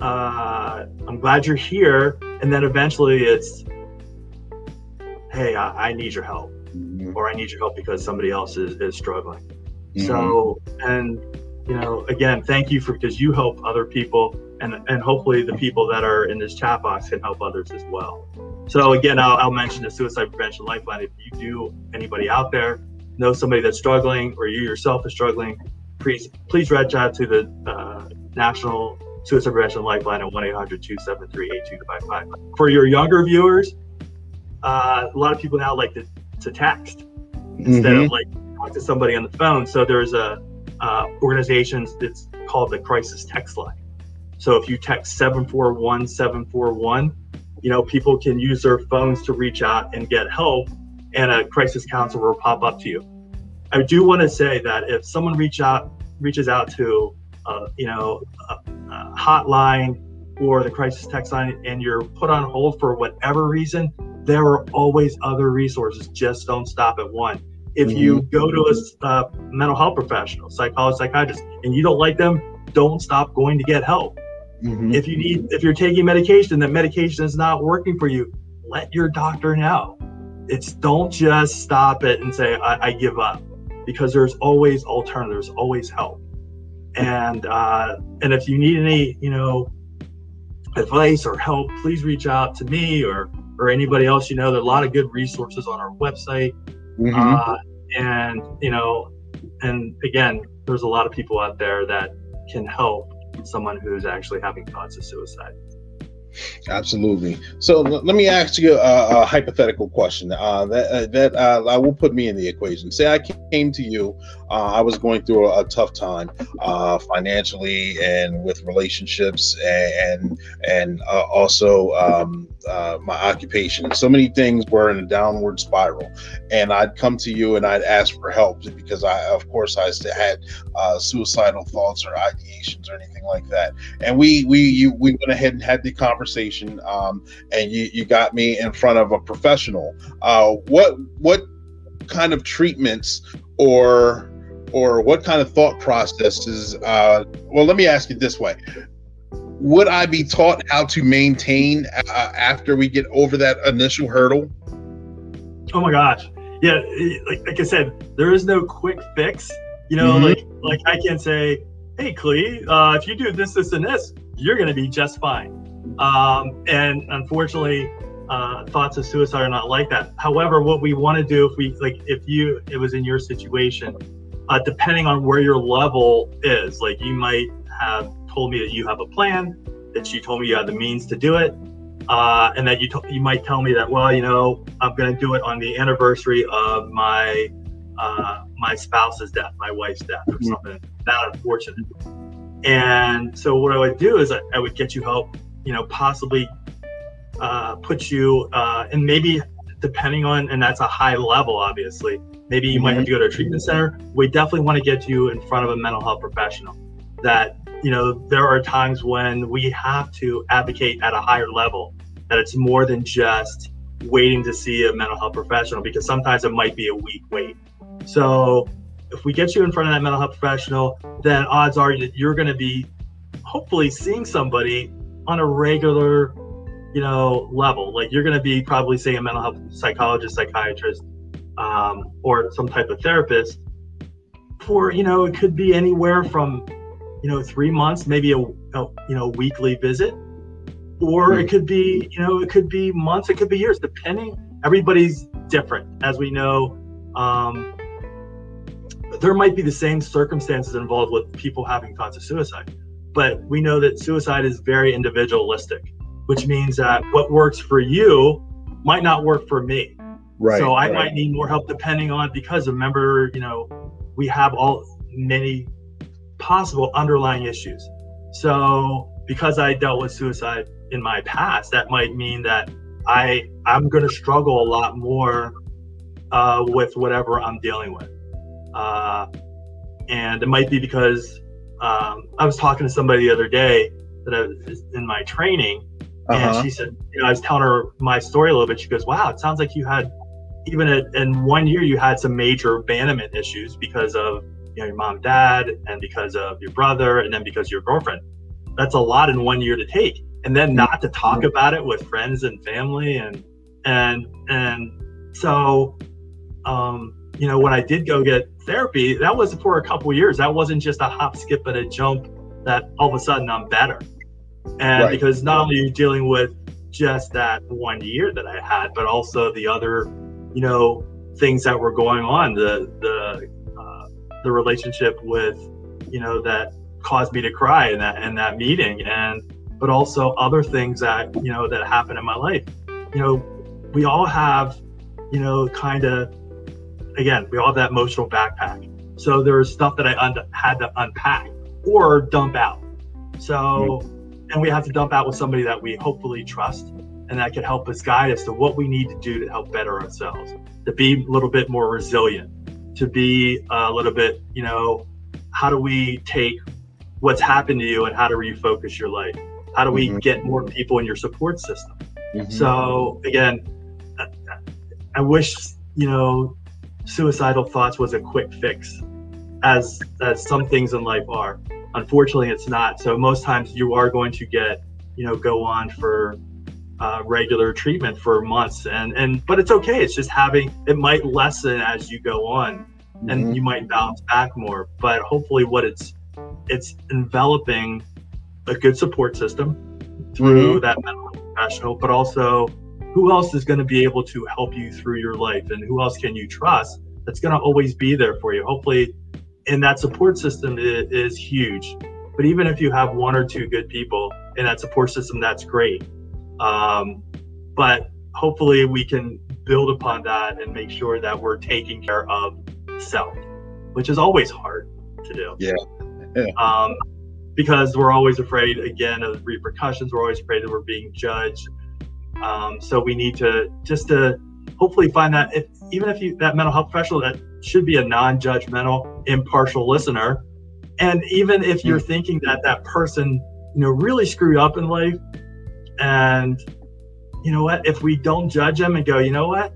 uh, I'm glad you're here. And then eventually it's, hey, I, I need your help, mm-hmm. or I need your help because somebody else is, is struggling. Mm-hmm. So, and you know, again, thank you for because you help other people, and and hopefully the people that are in this chat box can help others as well. So again, I'll, I'll mention the suicide prevention lifeline. If you do, anybody out there know somebody that's struggling, or you yourself is struggling, please please reach out to the uh, National Suicide Prevention Lifeline at 1-800-273-8255. For your younger viewers, uh, a lot of people now like to, to text instead mm-hmm. of like talk to somebody on the phone. So there's a uh, organizations that's called the crisis text line. So if you text 741 741, you know, people can use their phones to reach out and get help, and a crisis counselor will pop up to you. I do want to say that if someone reach out reaches out to, uh, you know, a, a hotline or the crisis text line, and you're put on hold for whatever reason, there are always other resources. Just don't stop at one. If mm-hmm. you go to a uh, mental health professional, psychologist, psychiatrist, and you don't like them, don't stop going to get help. Mm-hmm. If you need, if you're taking medication, that medication is not working for you, let your doctor know. it's don't just stop it and say I, I give up because there's always alternatives, always help. And uh, and if you need any, you know, advice or help, please reach out to me or or anybody else you know. There are a lot of good resources on our website. Mm-hmm. Uh, and you know, and again, there's a lot of people out there that can help someone who's actually having thoughts of suicide. Absolutely. So l- let me ask you a, a hypothetical question uh, that uh, that uh, will put me in the equation. Say I came to you, uh, I was going through a, a tough time uh, financially and with relationships and and uh, also um, my occupation. So many things were in a downward spiral, and I'd come to you and I'd ask for help because I, of course, I had suicidal thoughts or ideations or anything like that. And we we you, we went ahead and had the conversation conversation, um, and you you got me in front of a professional. Uh, what what kind of treatments or or what kind of thought processes? Uh, well, let me ask you this way: Would I be taught how to maintain uh, after we get over that initial hurdle? Oh my gosh, yeah. Like, like I said, there is no quick fix. You know, mm-hmm. like like I can say, hey, Clee, uh, if you do this, this, and this, you're going to be just fine. Um, and unfortunately, uh, thoughts of suicide are not like that. However, what we want to do if we like, if you it was in your situation, uh, depending on where your level is, like you might have told me that you have a plan, that you told me you had the means to do it, uh, and that you t- you might tell me that well, you know, I'm going to do it on the anniversary of my uh, my spouse's death, my wife's death, or mm-hmm. something that unfortunate. And so what I would do is I, I would get you help you know possibly uh, put you uh, and maybe depending on and that's a high level obviously maybe you mm-hmm. might have to go to a treatment center we definitely want to get you in front of a mental health professional that you know there are times when we have to advocate at a higher level that it's more than just waiting to see a mental health professional because sometimes it might be a week wait so if we get you in front of that mental health professional then odds are that you're going to be hopefully seeing somebody on a regular, you know, level. Like you're going to be probably seeing a mental health psychologist, psychiatrist, um, or some type of therapist for, you know, it could be anywhere from, you know, three months, maybe a, a you know, weekly visit, or it could be, you know, it could be months, it could be years, depending. Everybody's different, as we know. Um, there might be the same circumstances involved with people having thoughts of suicide but we know that suicide is very individualistic, which means that what works for you might not work for me. Right. So I right. might need more help depending on because remember, you know, we have all many possible underlying issues. So because I dealt with suicide in my past, that might mean that I I'm going to struggle a lot more uh, with whatever I'm dealing with, uh, and it might be because um, I was talking to somebody the other day that I was in my training, uh-huh. and she said, you know, I was telling her my story a little bit. She goes, "Wow, it sounds like you had even in one year you had some major abandonment issues because of you know your mom, and dad, and because of your brother, and then because of your girlfriend. That's a lot in one year to take, and then not to talk mm-hmm. about it with friends and family, and and and so." Um, you know, when I did go get therapy, that was for a couple years. That wasn't just a hop, skip, and a jump that all of a sudden I'm better. And right. because not only are you dealing with just that one year that I had, but also the other, you know, things that were going on, the the uh, the relationship with, you know, that caused me to cry in that in that meeting, and but also other things that you know that happened in my life. You know, we all have, you know, kind of again, we all have that emotional backpack. So there's stuff that I un- had to unpack or dump out. So, mm-hmm. and we have to dump out with somebody that we hopefully trust and that can help us guide us to what we need to do to help better ourselves, to be a little bit more resilient, to be a little bit, you know, how do we take what's happened to you and how to refocus your life? How do we mm-hmm. get more people in your support system? Mm-hmm. So again, I wish, you know, suicidal thoughts was a quick fix, as as some things in life are. Unfortunately, it's not. So most times you are going to get, you know, go on for uh, regular treatment for months and and but it's okay it's just having it might lessen as you go on and mm-hmm. you might bounce back more but hopefully what it's it's enveloping a good support system through mm-hmm. that mental professional but also who else is going to be able to help you through your life and who else can you trust that's going to always be there for you hopefully and that support system is, is huge but even if you have one or two good people in that support system that's great um, but hopefully, we can build upon that and make sure that we're taking care of self, which is always hard to do. Yeah. yeah. Um, because we're always afraid again of repercussions. We're always afraid that we're being judged. Um, so we need to just to hopefully find that if even if you that mental health professional that should be a non-judgmental, impartial listener, and even if you're mm. thinking that that person you know really screwed up in life, and you know what? If we don't judge them and go, you know what?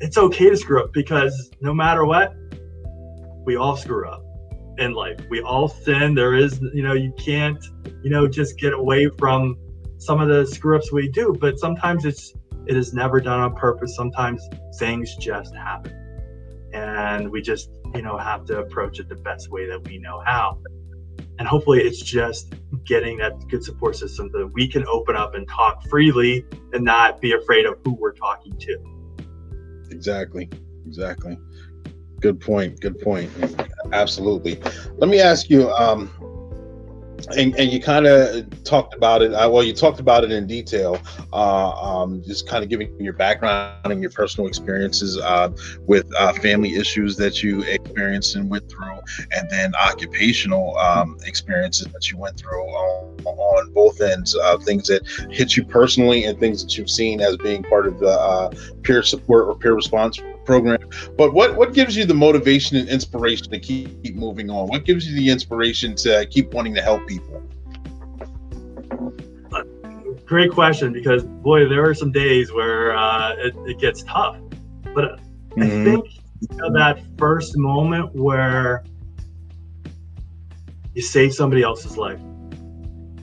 It's okay to screw up because no matter what, we all screw up in life. We all sin. There is, you know, you can't, you know, just get away from some of the screw ups we do. But sometimes it's, it is never done on purpose. Sometimes things just happen. And we just, you know, have to approach it the best way that we know how and hopefully it's just getting that good support system that we can open up and talk freely and not be afraid of who we're talking to exactly exactly good point good point absolutely let me ask you um and, and you kind of talked about it. Uh, well, you talked about it in detail, uh, um, just kind of giving your background and your personal experiences uh, with uh, family issues that you experienced and went through, and then occupational um, experiences that you went through on, on both ends, uh, things that hit you personally and things that you've seen as being part of the uh, peer support or peer response program. But what what gives you the motivation and inspiration to keep, keep moving on? What gives you the inspiration to keep wanting to help people? Great question, because boy, there are some days where uh, it, it, gets tough. But mm-hmm. I think you know, that first moment where you save somebody else's life,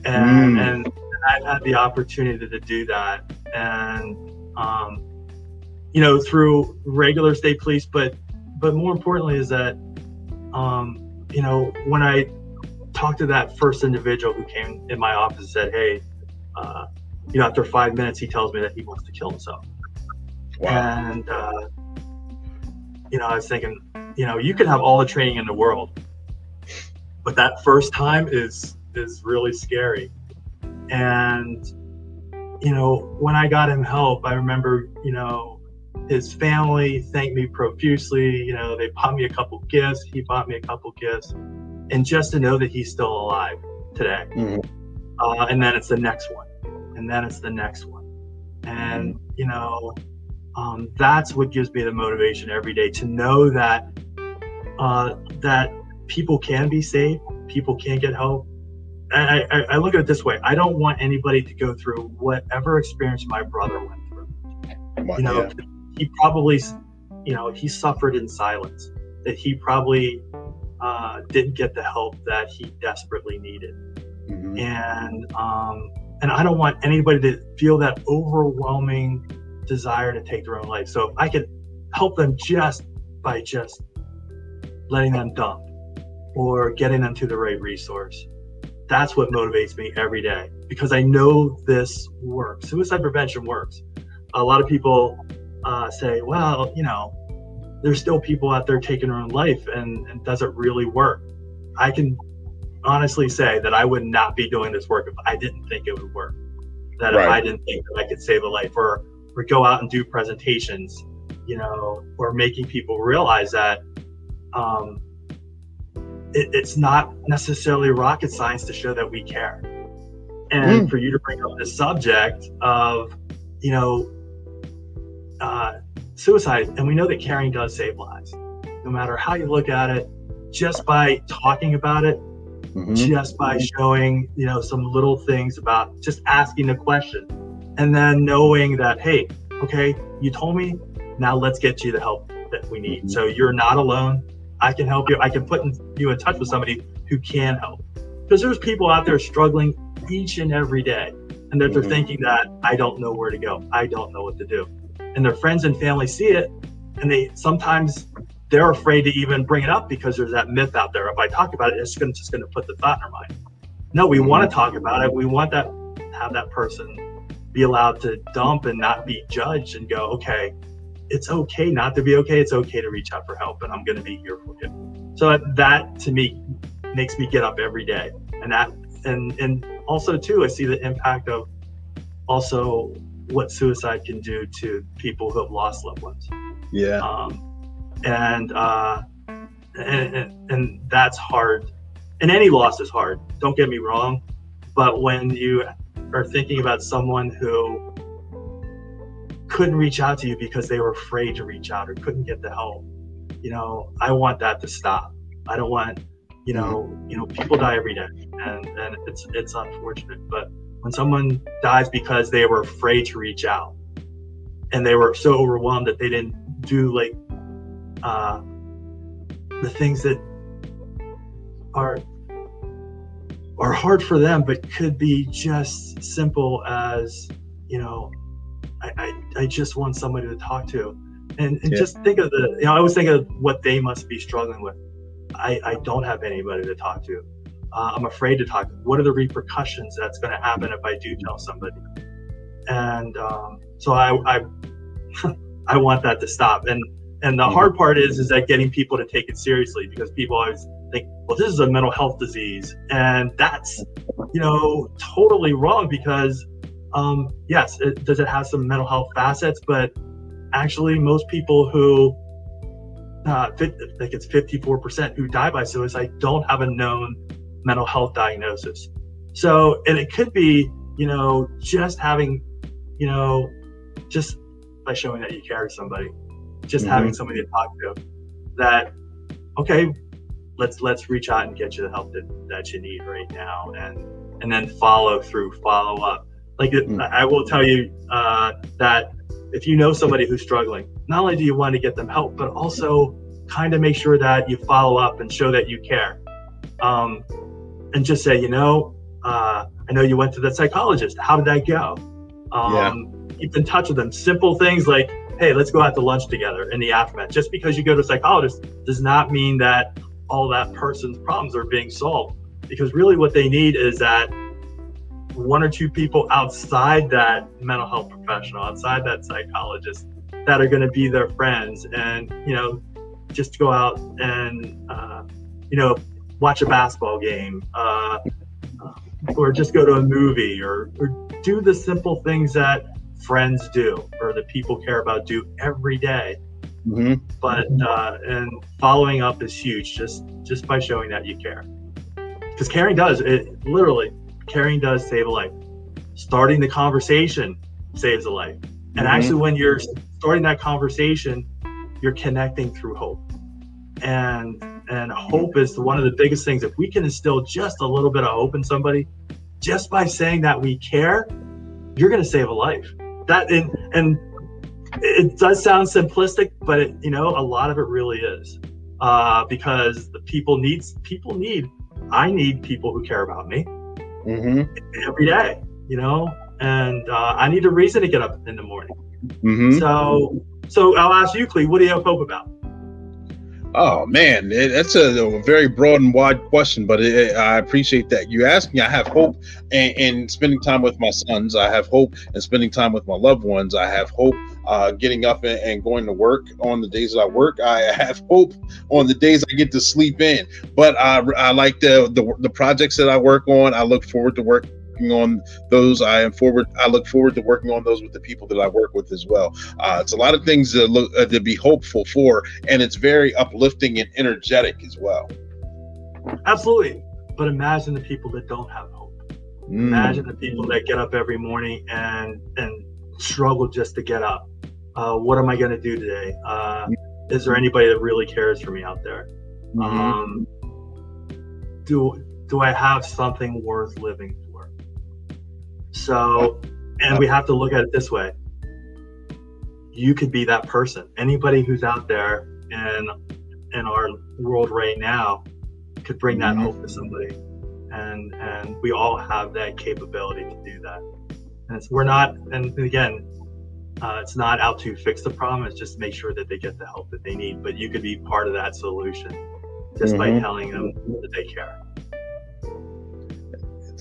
and mm. and I've had the opportunity to do that, and um, you know, through regular state police, but but more importantly is that, um, you know, when I talked to that first individual who came in my office and said, "Hey, uh, you know, after five minutes, he tells me that he wants to kill himself," wow. and uh, you know, I was thinking, you know, you can have all the training in the world, but that first time is is really scary, and you know, when I got him help, I remember, you know, his family thanked me profusely. You know, they bought me a couple gifts. He bought me a couple gifts, and just to know that he's still alive today. Mm-hmm. Uh, and then it's the next one, and then it's the next one, and mm-hmm. you know, um, that's what gives me the motivation every day to know that uh, that people can be saved, people can get help. I, I, I look at it this way: I don't want anybody to go through whatever experience my brother went through. You know, yeah he probably, you know, he suffered in silence. That he probably uh, didn't get the help that he desperately needed. Mm-hmm. And um, and I don't want anybody to feel that overwhelming desire to take their own life. So if I could help them just by just letting them dump or getting them to the right resource, that's what motivates me every day because I know this works. Suicide prevention works. A lot of people uh, say, well, you know, there's still people out there taking their own life and, and does it really work? I can honestly say that I would not be doing this work if I didn't think it would work. That right. if I didn't think that I could save a life or, or go out and do presentations, you know, or making people realize that um, it, it's not necessarily rocket science to show that we care. And mm. for you to bring up the subject of, you know, uh, suicide, and we know that caring does save lives. No matter how you look at it, just by talking about it, mm-hmm. just by showing, you know, some little things about just asking a question, and then knowing that, hey, okay, you told me, now let's get you the help that we need. Mm-hmm. So you're not alone. I can help you. I can put you in touch with somebody who can help. Because there's people out there struggling each and every day and that they're mm-hmm. thinking that I don't know where to go, I don't know what to do, and their friends and family see it, and they sometimes they're afraid to even bring it up because there's that myth out there. If I talk about it, it's gonna, just going to put the thought in their mind. No, we mm-hmm. want to talk about it. We want that have that person be allowed to dump and not be judged and go, okay, it's okay not to be okay. It's okay to reach out for help, and I'm going to be here for you. So that to me makes me get up every day, and that and and also too, I see the impact of also what suicide can do to people who have lost loved ones. Yeah. Um, and, uh, and, and and that's hard. And any loss is hard. Don't get me wrong, but when you are thinking about someone who couldn't reach out to you because they were afraid to reach out or couldn't get the help you know i want that to stop i don't want you know you know people die every day and and it's it's unfortunate but when someone dies because they were afraid to reach out and they were so overwhelmed that they didn't do like uh the things that are are hard for them but could be just simple as you know I, I, I just want somebody to talk to. And, and yeah. just think of the, you know, I always think of what they must be struggling with. I, I don't have anybody to talk to. Uh, I'm afraid to talk. What are the repercussions that's going to happen if I do tell somebody? And um, so I, I, I want that to stop. And and the hard part is is that getting people to take it seriously because people always think, well, this is a mental health disease, and that's you know totally wrong because um, yes, it, does it have some mental health facets? But actually, most people who, uh, I think it's 54% who die by suicide don't have a known mental health diagnosis. So, and it could be, you know, just having, you know, just by showing that you care to somebody, just mm-hmm. having somebody to talk to, that, okay, let's let's reach out and get you the help that, that you need right now, and and then follow through, follow up like, mm. I will tell you uh, that if you know somebody who's struggling, not only do you want to get them help, but also kind of make sure that you follow up and show that you care. Um, and just say, you know, uh, I know you went to the psychologist. How did that go? Um, yeah. Keep in touch with them. Simple things like, hey, let's go out to lunch together in the aftermath. Just because you go to a psychologist does not mean that all that person's problems are being solved. Because really, what they need is that one or two people outside that mental health professional, outside that psychologist, that are going to be their friends, and you know, just go out and uh, you know watch a basketball game, uh, or just go to a movie, or, or do the simple things that friends do or that people care about do every day. Mm-hmm. But uh, and following up is huge, just just by showing that you care, because caring does it literally caring does save a life. Starting the conversation saves a life. And mm-hmm. actually, when you're starting that conversation, you're connecting through hope. And and hope is one of the biggest things. If we can instill just a little bit of hope in somebody, just by saying that we care, you're going to save a life. That and, and it does sound simplistic, but it, you know a lot of it really is uh, because the people needs people need. I need people who care about me mm-hmm. every day, you know, and uh, I need a reason to get up in the morning. Mm-hmm. So, so I'll ask you, Clee, what do you have hope about? Oh man, eh, that's a, a, very broad and wide question, but it, I appreciate that you asked me. I have hope in, in, spending time with my sons. I have hope in spending time with my loved ones. I have hope uh, getting up and, and, going to work on the days that I work. I have hope on the days I get to sleep in. But I, I like the, the the projects that I work on. I look forward to work working on those. I am forward. I look forward to working on those with the people that I work with as well. Uh, it's a lot of things to look uh, to be hopeful for, and it's very uplifting and energetic as well. Absolutely, but imagine the people that don't have hope. Mm. Imagine the people that get up every morning and and struggle just to get up. Uh, what am I going to do today? Uh, is there anybody that really cares for me out there? Mm-hmm. Um, do do I have something worth living so, and we have to look at it this way. You could be that person. Anybody who's out there in in our world right now could bring that mm-hmm. hope to somebody. And and we all have that capability to do that. And it's, we're not, and again, uh, it's not out to fix the problem. It's just make sure that they get the help that they need. But you could be part of that solution just mm-hmm. by telling them that they care.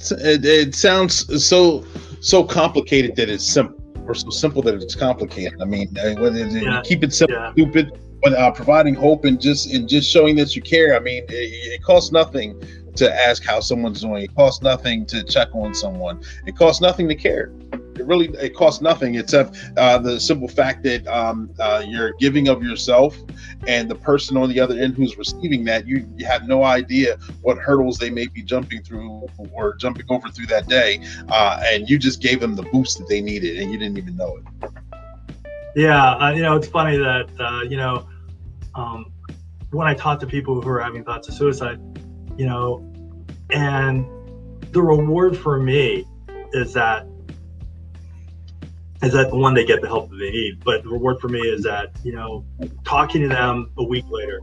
It, it sounds so so complicated that it's simple, or so simple that it's complicated. I mean, uh, whether yeah. keep it simple, yeah. stupid, but uh, providing hope and just and just showing that you care. I mean, it, it costs nothing to ask how someone's doing. It costs nothing to check on someone. It costs nothing to care. It really it costs nothing except uh, the simple fact that um, uh, you're giving of yourself, and the person on the other end who's receiving that you, you have no idea what hurdles they may be jumping through or jumping over through that day, uh, and you just gave them the boost that they needed, and you didn't even know it. Yeah, uh, you know it's funny that uh, you know um, when I talk to people who are having thoughts of suicide you know, and the reward for me is that is that the one they get the help that they need. But the reward for me is that you know, talking to them a week later,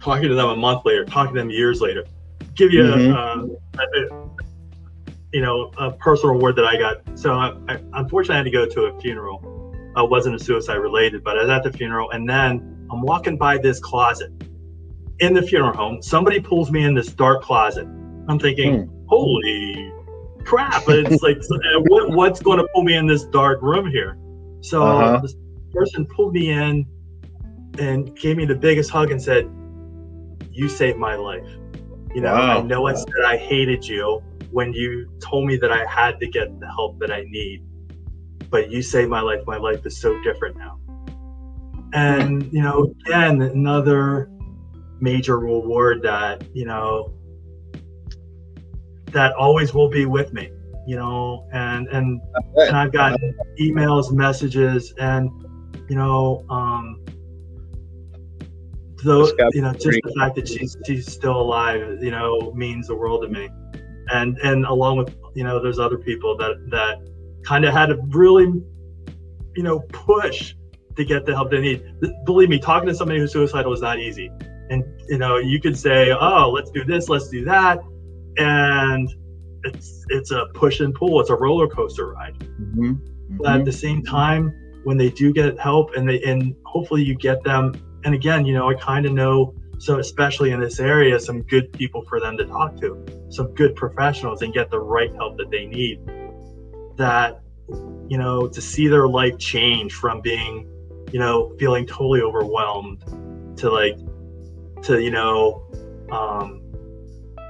talking to them a month later, talking to them years later, give you mm-hmm. a, a, you know a personal reward that I got. So I, I, unfortunately, I had to go to a funeral. It wasn't a suicide related, but I was at the funeral, and then I'm walking by this closet in the funeral home. Somebody pulls me in this dark closet. I'm thinking, hmm. holy crap! It's like, uh, what, what's going to pull me in this dark room here? So uh-huh. this person pulled me in and gave me the biggest hug and said, "You saved my life." You know, wow. I know I said I hated you when you told me that I had to get the help that I need, but you saved my life. My life is so different now. And you know, again, another major reward that you know that always will be with me you know? And and and i've got emails messages and you know um though you know just the fact that she's she's still alive you know means the world to me. And and along with you know there's other people that that kind of had to really you know push to get the help they need. Believe me talking to somebody who's suicidal is not easy and you know you could say oh let's do this let's do that and it's it's a push and pull it's a roller coaster ride mm-hmm. Mm-hmm. but at the same time when they do get help and they and hopefully you get them and again you know i kind of know so especially in this area some good people for them to talk to some good professionals and get the right help that they need that you know to see their life change from being you know feeling totally overwhelmed to like to you know um,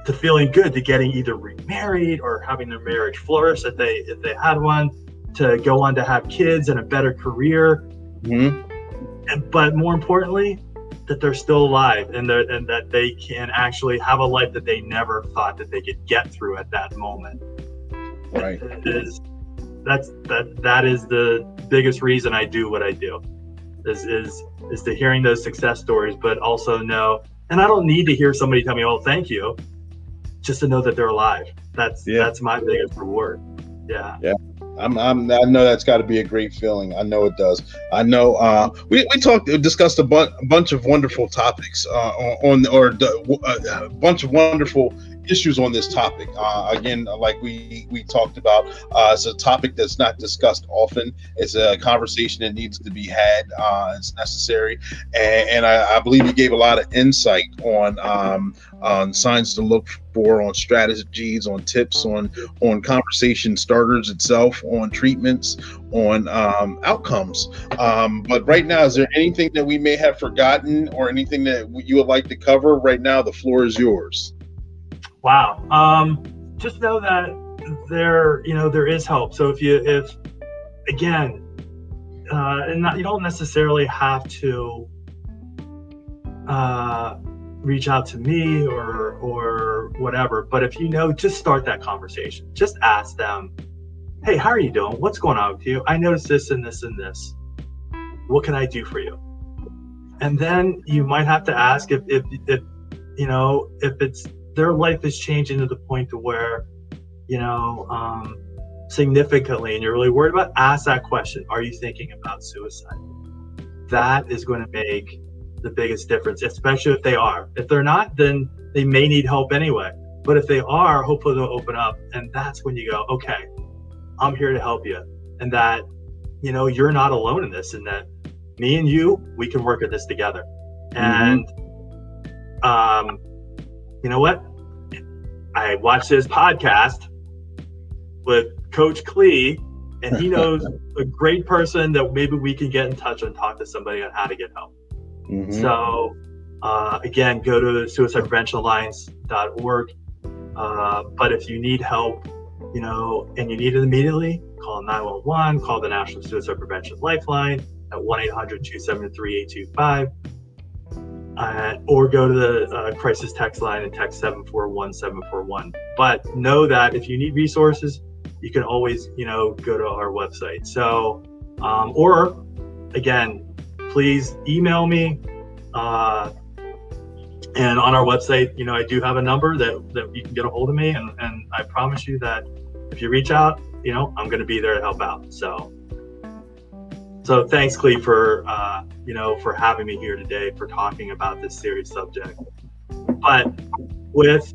to feeling good to getting either remarried or having their marriage flourish if they if they had one to go on to have kids and a better career. Mm-hmm. and, but more importantly that they're still alive and that and that they can actually have a life that they never thought that they could get through at that moment. Right. Is that's that that is the biggest reason i do what i do is is is to hearing those success stories, but also know, and I don't need to hear somebody tell me, "Oh, thank you," just to know that they're alive. That's yeah. that's my biggest reward. Yeah. Yeah. I'm, I'm, I know that's got to be a great feeling. I know it does. I know. Uh, we, we talked, discussed a, bu- a bunch of wonderful topics uh, on, or uh, a bunch of wonderful issues on this topic. Uh, again, like we we talked about, uh, it's a topic that's not discussed often. It's a conversation that needs to be had. Uh, it's necessary, and, and I, I, believe you gave a lot of insight on um, on signs to look for, on strategies, on tips, on on conversation starters itself, on treatments, on um, outcomes. Um, but right now, is there anything that we may have forgotten, or anything that you would like to cover? Right now, the floor is yours. Wow. Um, just know that there, you know, there is help. So if you, if again, uh, and not, you don't necessarily have to uh, reach out to me or or whatever. But if you know, just start that conversation. Just ask them, "Hey, how are you doing? What's going on with you? I noticed this and this and this. What can I do for you?" And then you might have to ask if if, if you know if it's their life is changing to the point to where, you know, um, significantly, and you're really worried about, ask that question. Are you thinking about suicide? That is going to make the biggest difference, especially if they are. If they're not, then they may need help anyway. But if they are, hopefully they'll open up. And that's when you go, okay, I'm here to help you, and that you know you're not alone in this, and that me and you we can work at this together. Mm-hmm. And um, you know what? I watched his podcast with Coach Clee, and he knows a great person that maybe we can get in touch and talk to somebody on how to get help. Mm-hmm. So, uh, again, go to suicidepreventionalliance.org. Uh, but if you need help, you know, and you need it immediately, call 911, call the National Suicide Prevention Lifeline at 1 800 273 825. Uh, or go to the uh, crisis text line and text 741 741. But know that if you need resources, you can always, you know, go to our website. So, um, or again, please email me. Uh, and on our website, you know, I do have a number that, that you can get a hold of me. And, and I promise you that if you reach out, you know, I'm going to be there to help out. So, so thanks, Clee, for, uh, you know, for having me here today, for talking about this serious subject. But with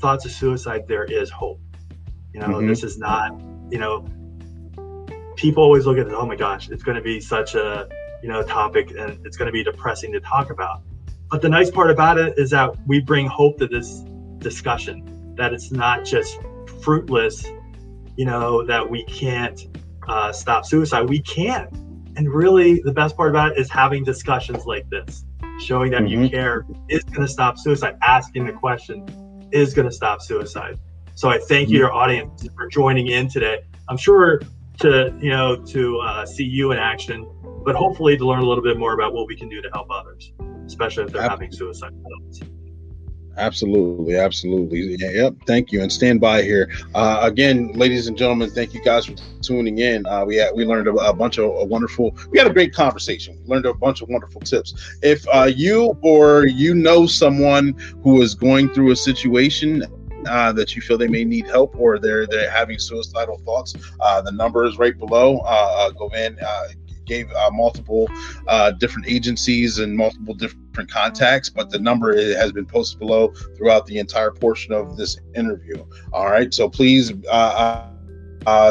thoughts of suicide, there is hope. You know, mm-hmm. this is not, you know, people always look at it, oh my gosh, it's going to be such a, you know, topic and it's going to be depressing to talk about. But the nice part about it is that we bring hope to this discussion, that it's not just fruitless, you know, that we can't uh, stop suicide. We can. And really, the best part about it is having discussions like this, showing that mm-hmm. you care is going to stop suicide, asking the question is going to stop suicide. So I thank you, your audience, for joining in today. I'm sure to you know to uh, see you in action, but hopefully to learn a little bit more about what we can do to help others, especially if they're Absolutely. having suicide thoughts. Absolutely, absolutely. Yep. Thank you, and stand by here. Uh, again, ladies and gentlemen, thank you guys for tuning in. Uh, we had, we learned a, a bunch of a wonderful. We had a great conversation. We learned a bunch of wonderful tips. If uh, you or you know someone who is going through a situation uh, that you feel they may need help or they're they're having suicidal thoughts, uh, the number is right below. Uh, uh Govan uh, gave uh, multiple different agencies and multiple different contacts, but the number has been posted below throughout the entire portion of this interview. All right, so please uh,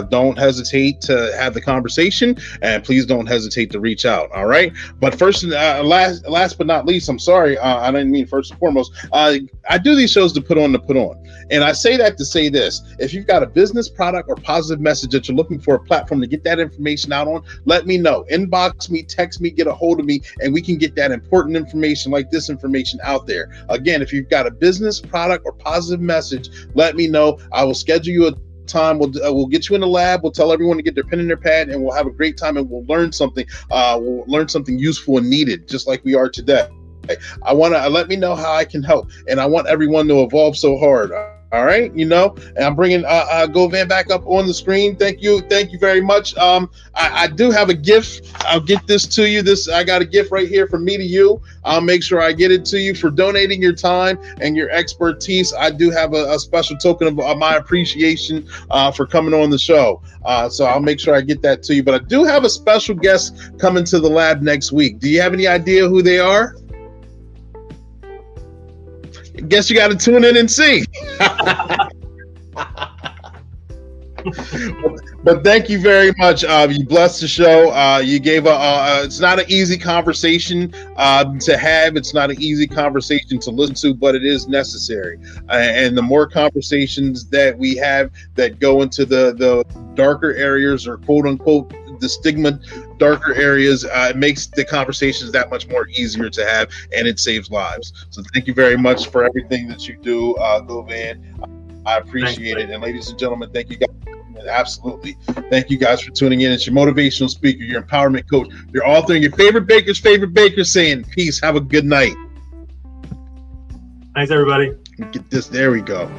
don't hesitate to have the conversation and please don't hesitate to reach out all right? But first uh, last last but not least i'm sorry uh, i didn't mean first and foremost uh, i do these shows to put on to put on. And i say that to say this if you've got a business product or positive message that you're looking for a platform to get that information out on let me know. Inbox me text me get a hold of me and we can get that important information like this information out there. Again if you've got a business product or positive message let me know. I will schedule you a time. We'll uh, we'll get you in the lab. We'll tell everyone to get their pen and their pad, and we'll have a great time, and we'll learn something. Uh, we'll learn something useful and needed, just like we are today. I want to uh, let me know how I can help, and I want everyone to evolve so hard. All right, you know, and I'm bringing uh, uh, Govan back up on the screen. Thank you, thank you very much. Um, I, I, do have a gift. I'll get this to you. This I got a gift right here from me to you. I'll make sure I get it to you for donating your time and your expertise. I do have a, a special token of uh, my appreciation uh, for coming on the show. Uh, so I'll make sure I get that to you. But I do have a special guest coming to the lab next week. Do you have any idea who they are? Guess you got to tune in and see. but thank you very much. Uh, you blessed the show. Uh, you gave a. Uh, it's not an easy conversation um, to have. It's not an easy conversation to listen to, but it is necessary. Uh, and the more conversations that we have that go into the the darker areas or quote unquote the stigma darker areas uh, it makes the conversations that much more easier to have and it saves lives. So thank you very much for everything that you do uh, govan i appreciate Thanks, it. and ladies and gentlemen thank you guys. Absolutely. Thank you guys for tuning in. It's your motivational speaker your empowerment coach your author and your favorite baker's favorite baker saying peace. Have a good night. Thanks everybody. Get this. There we go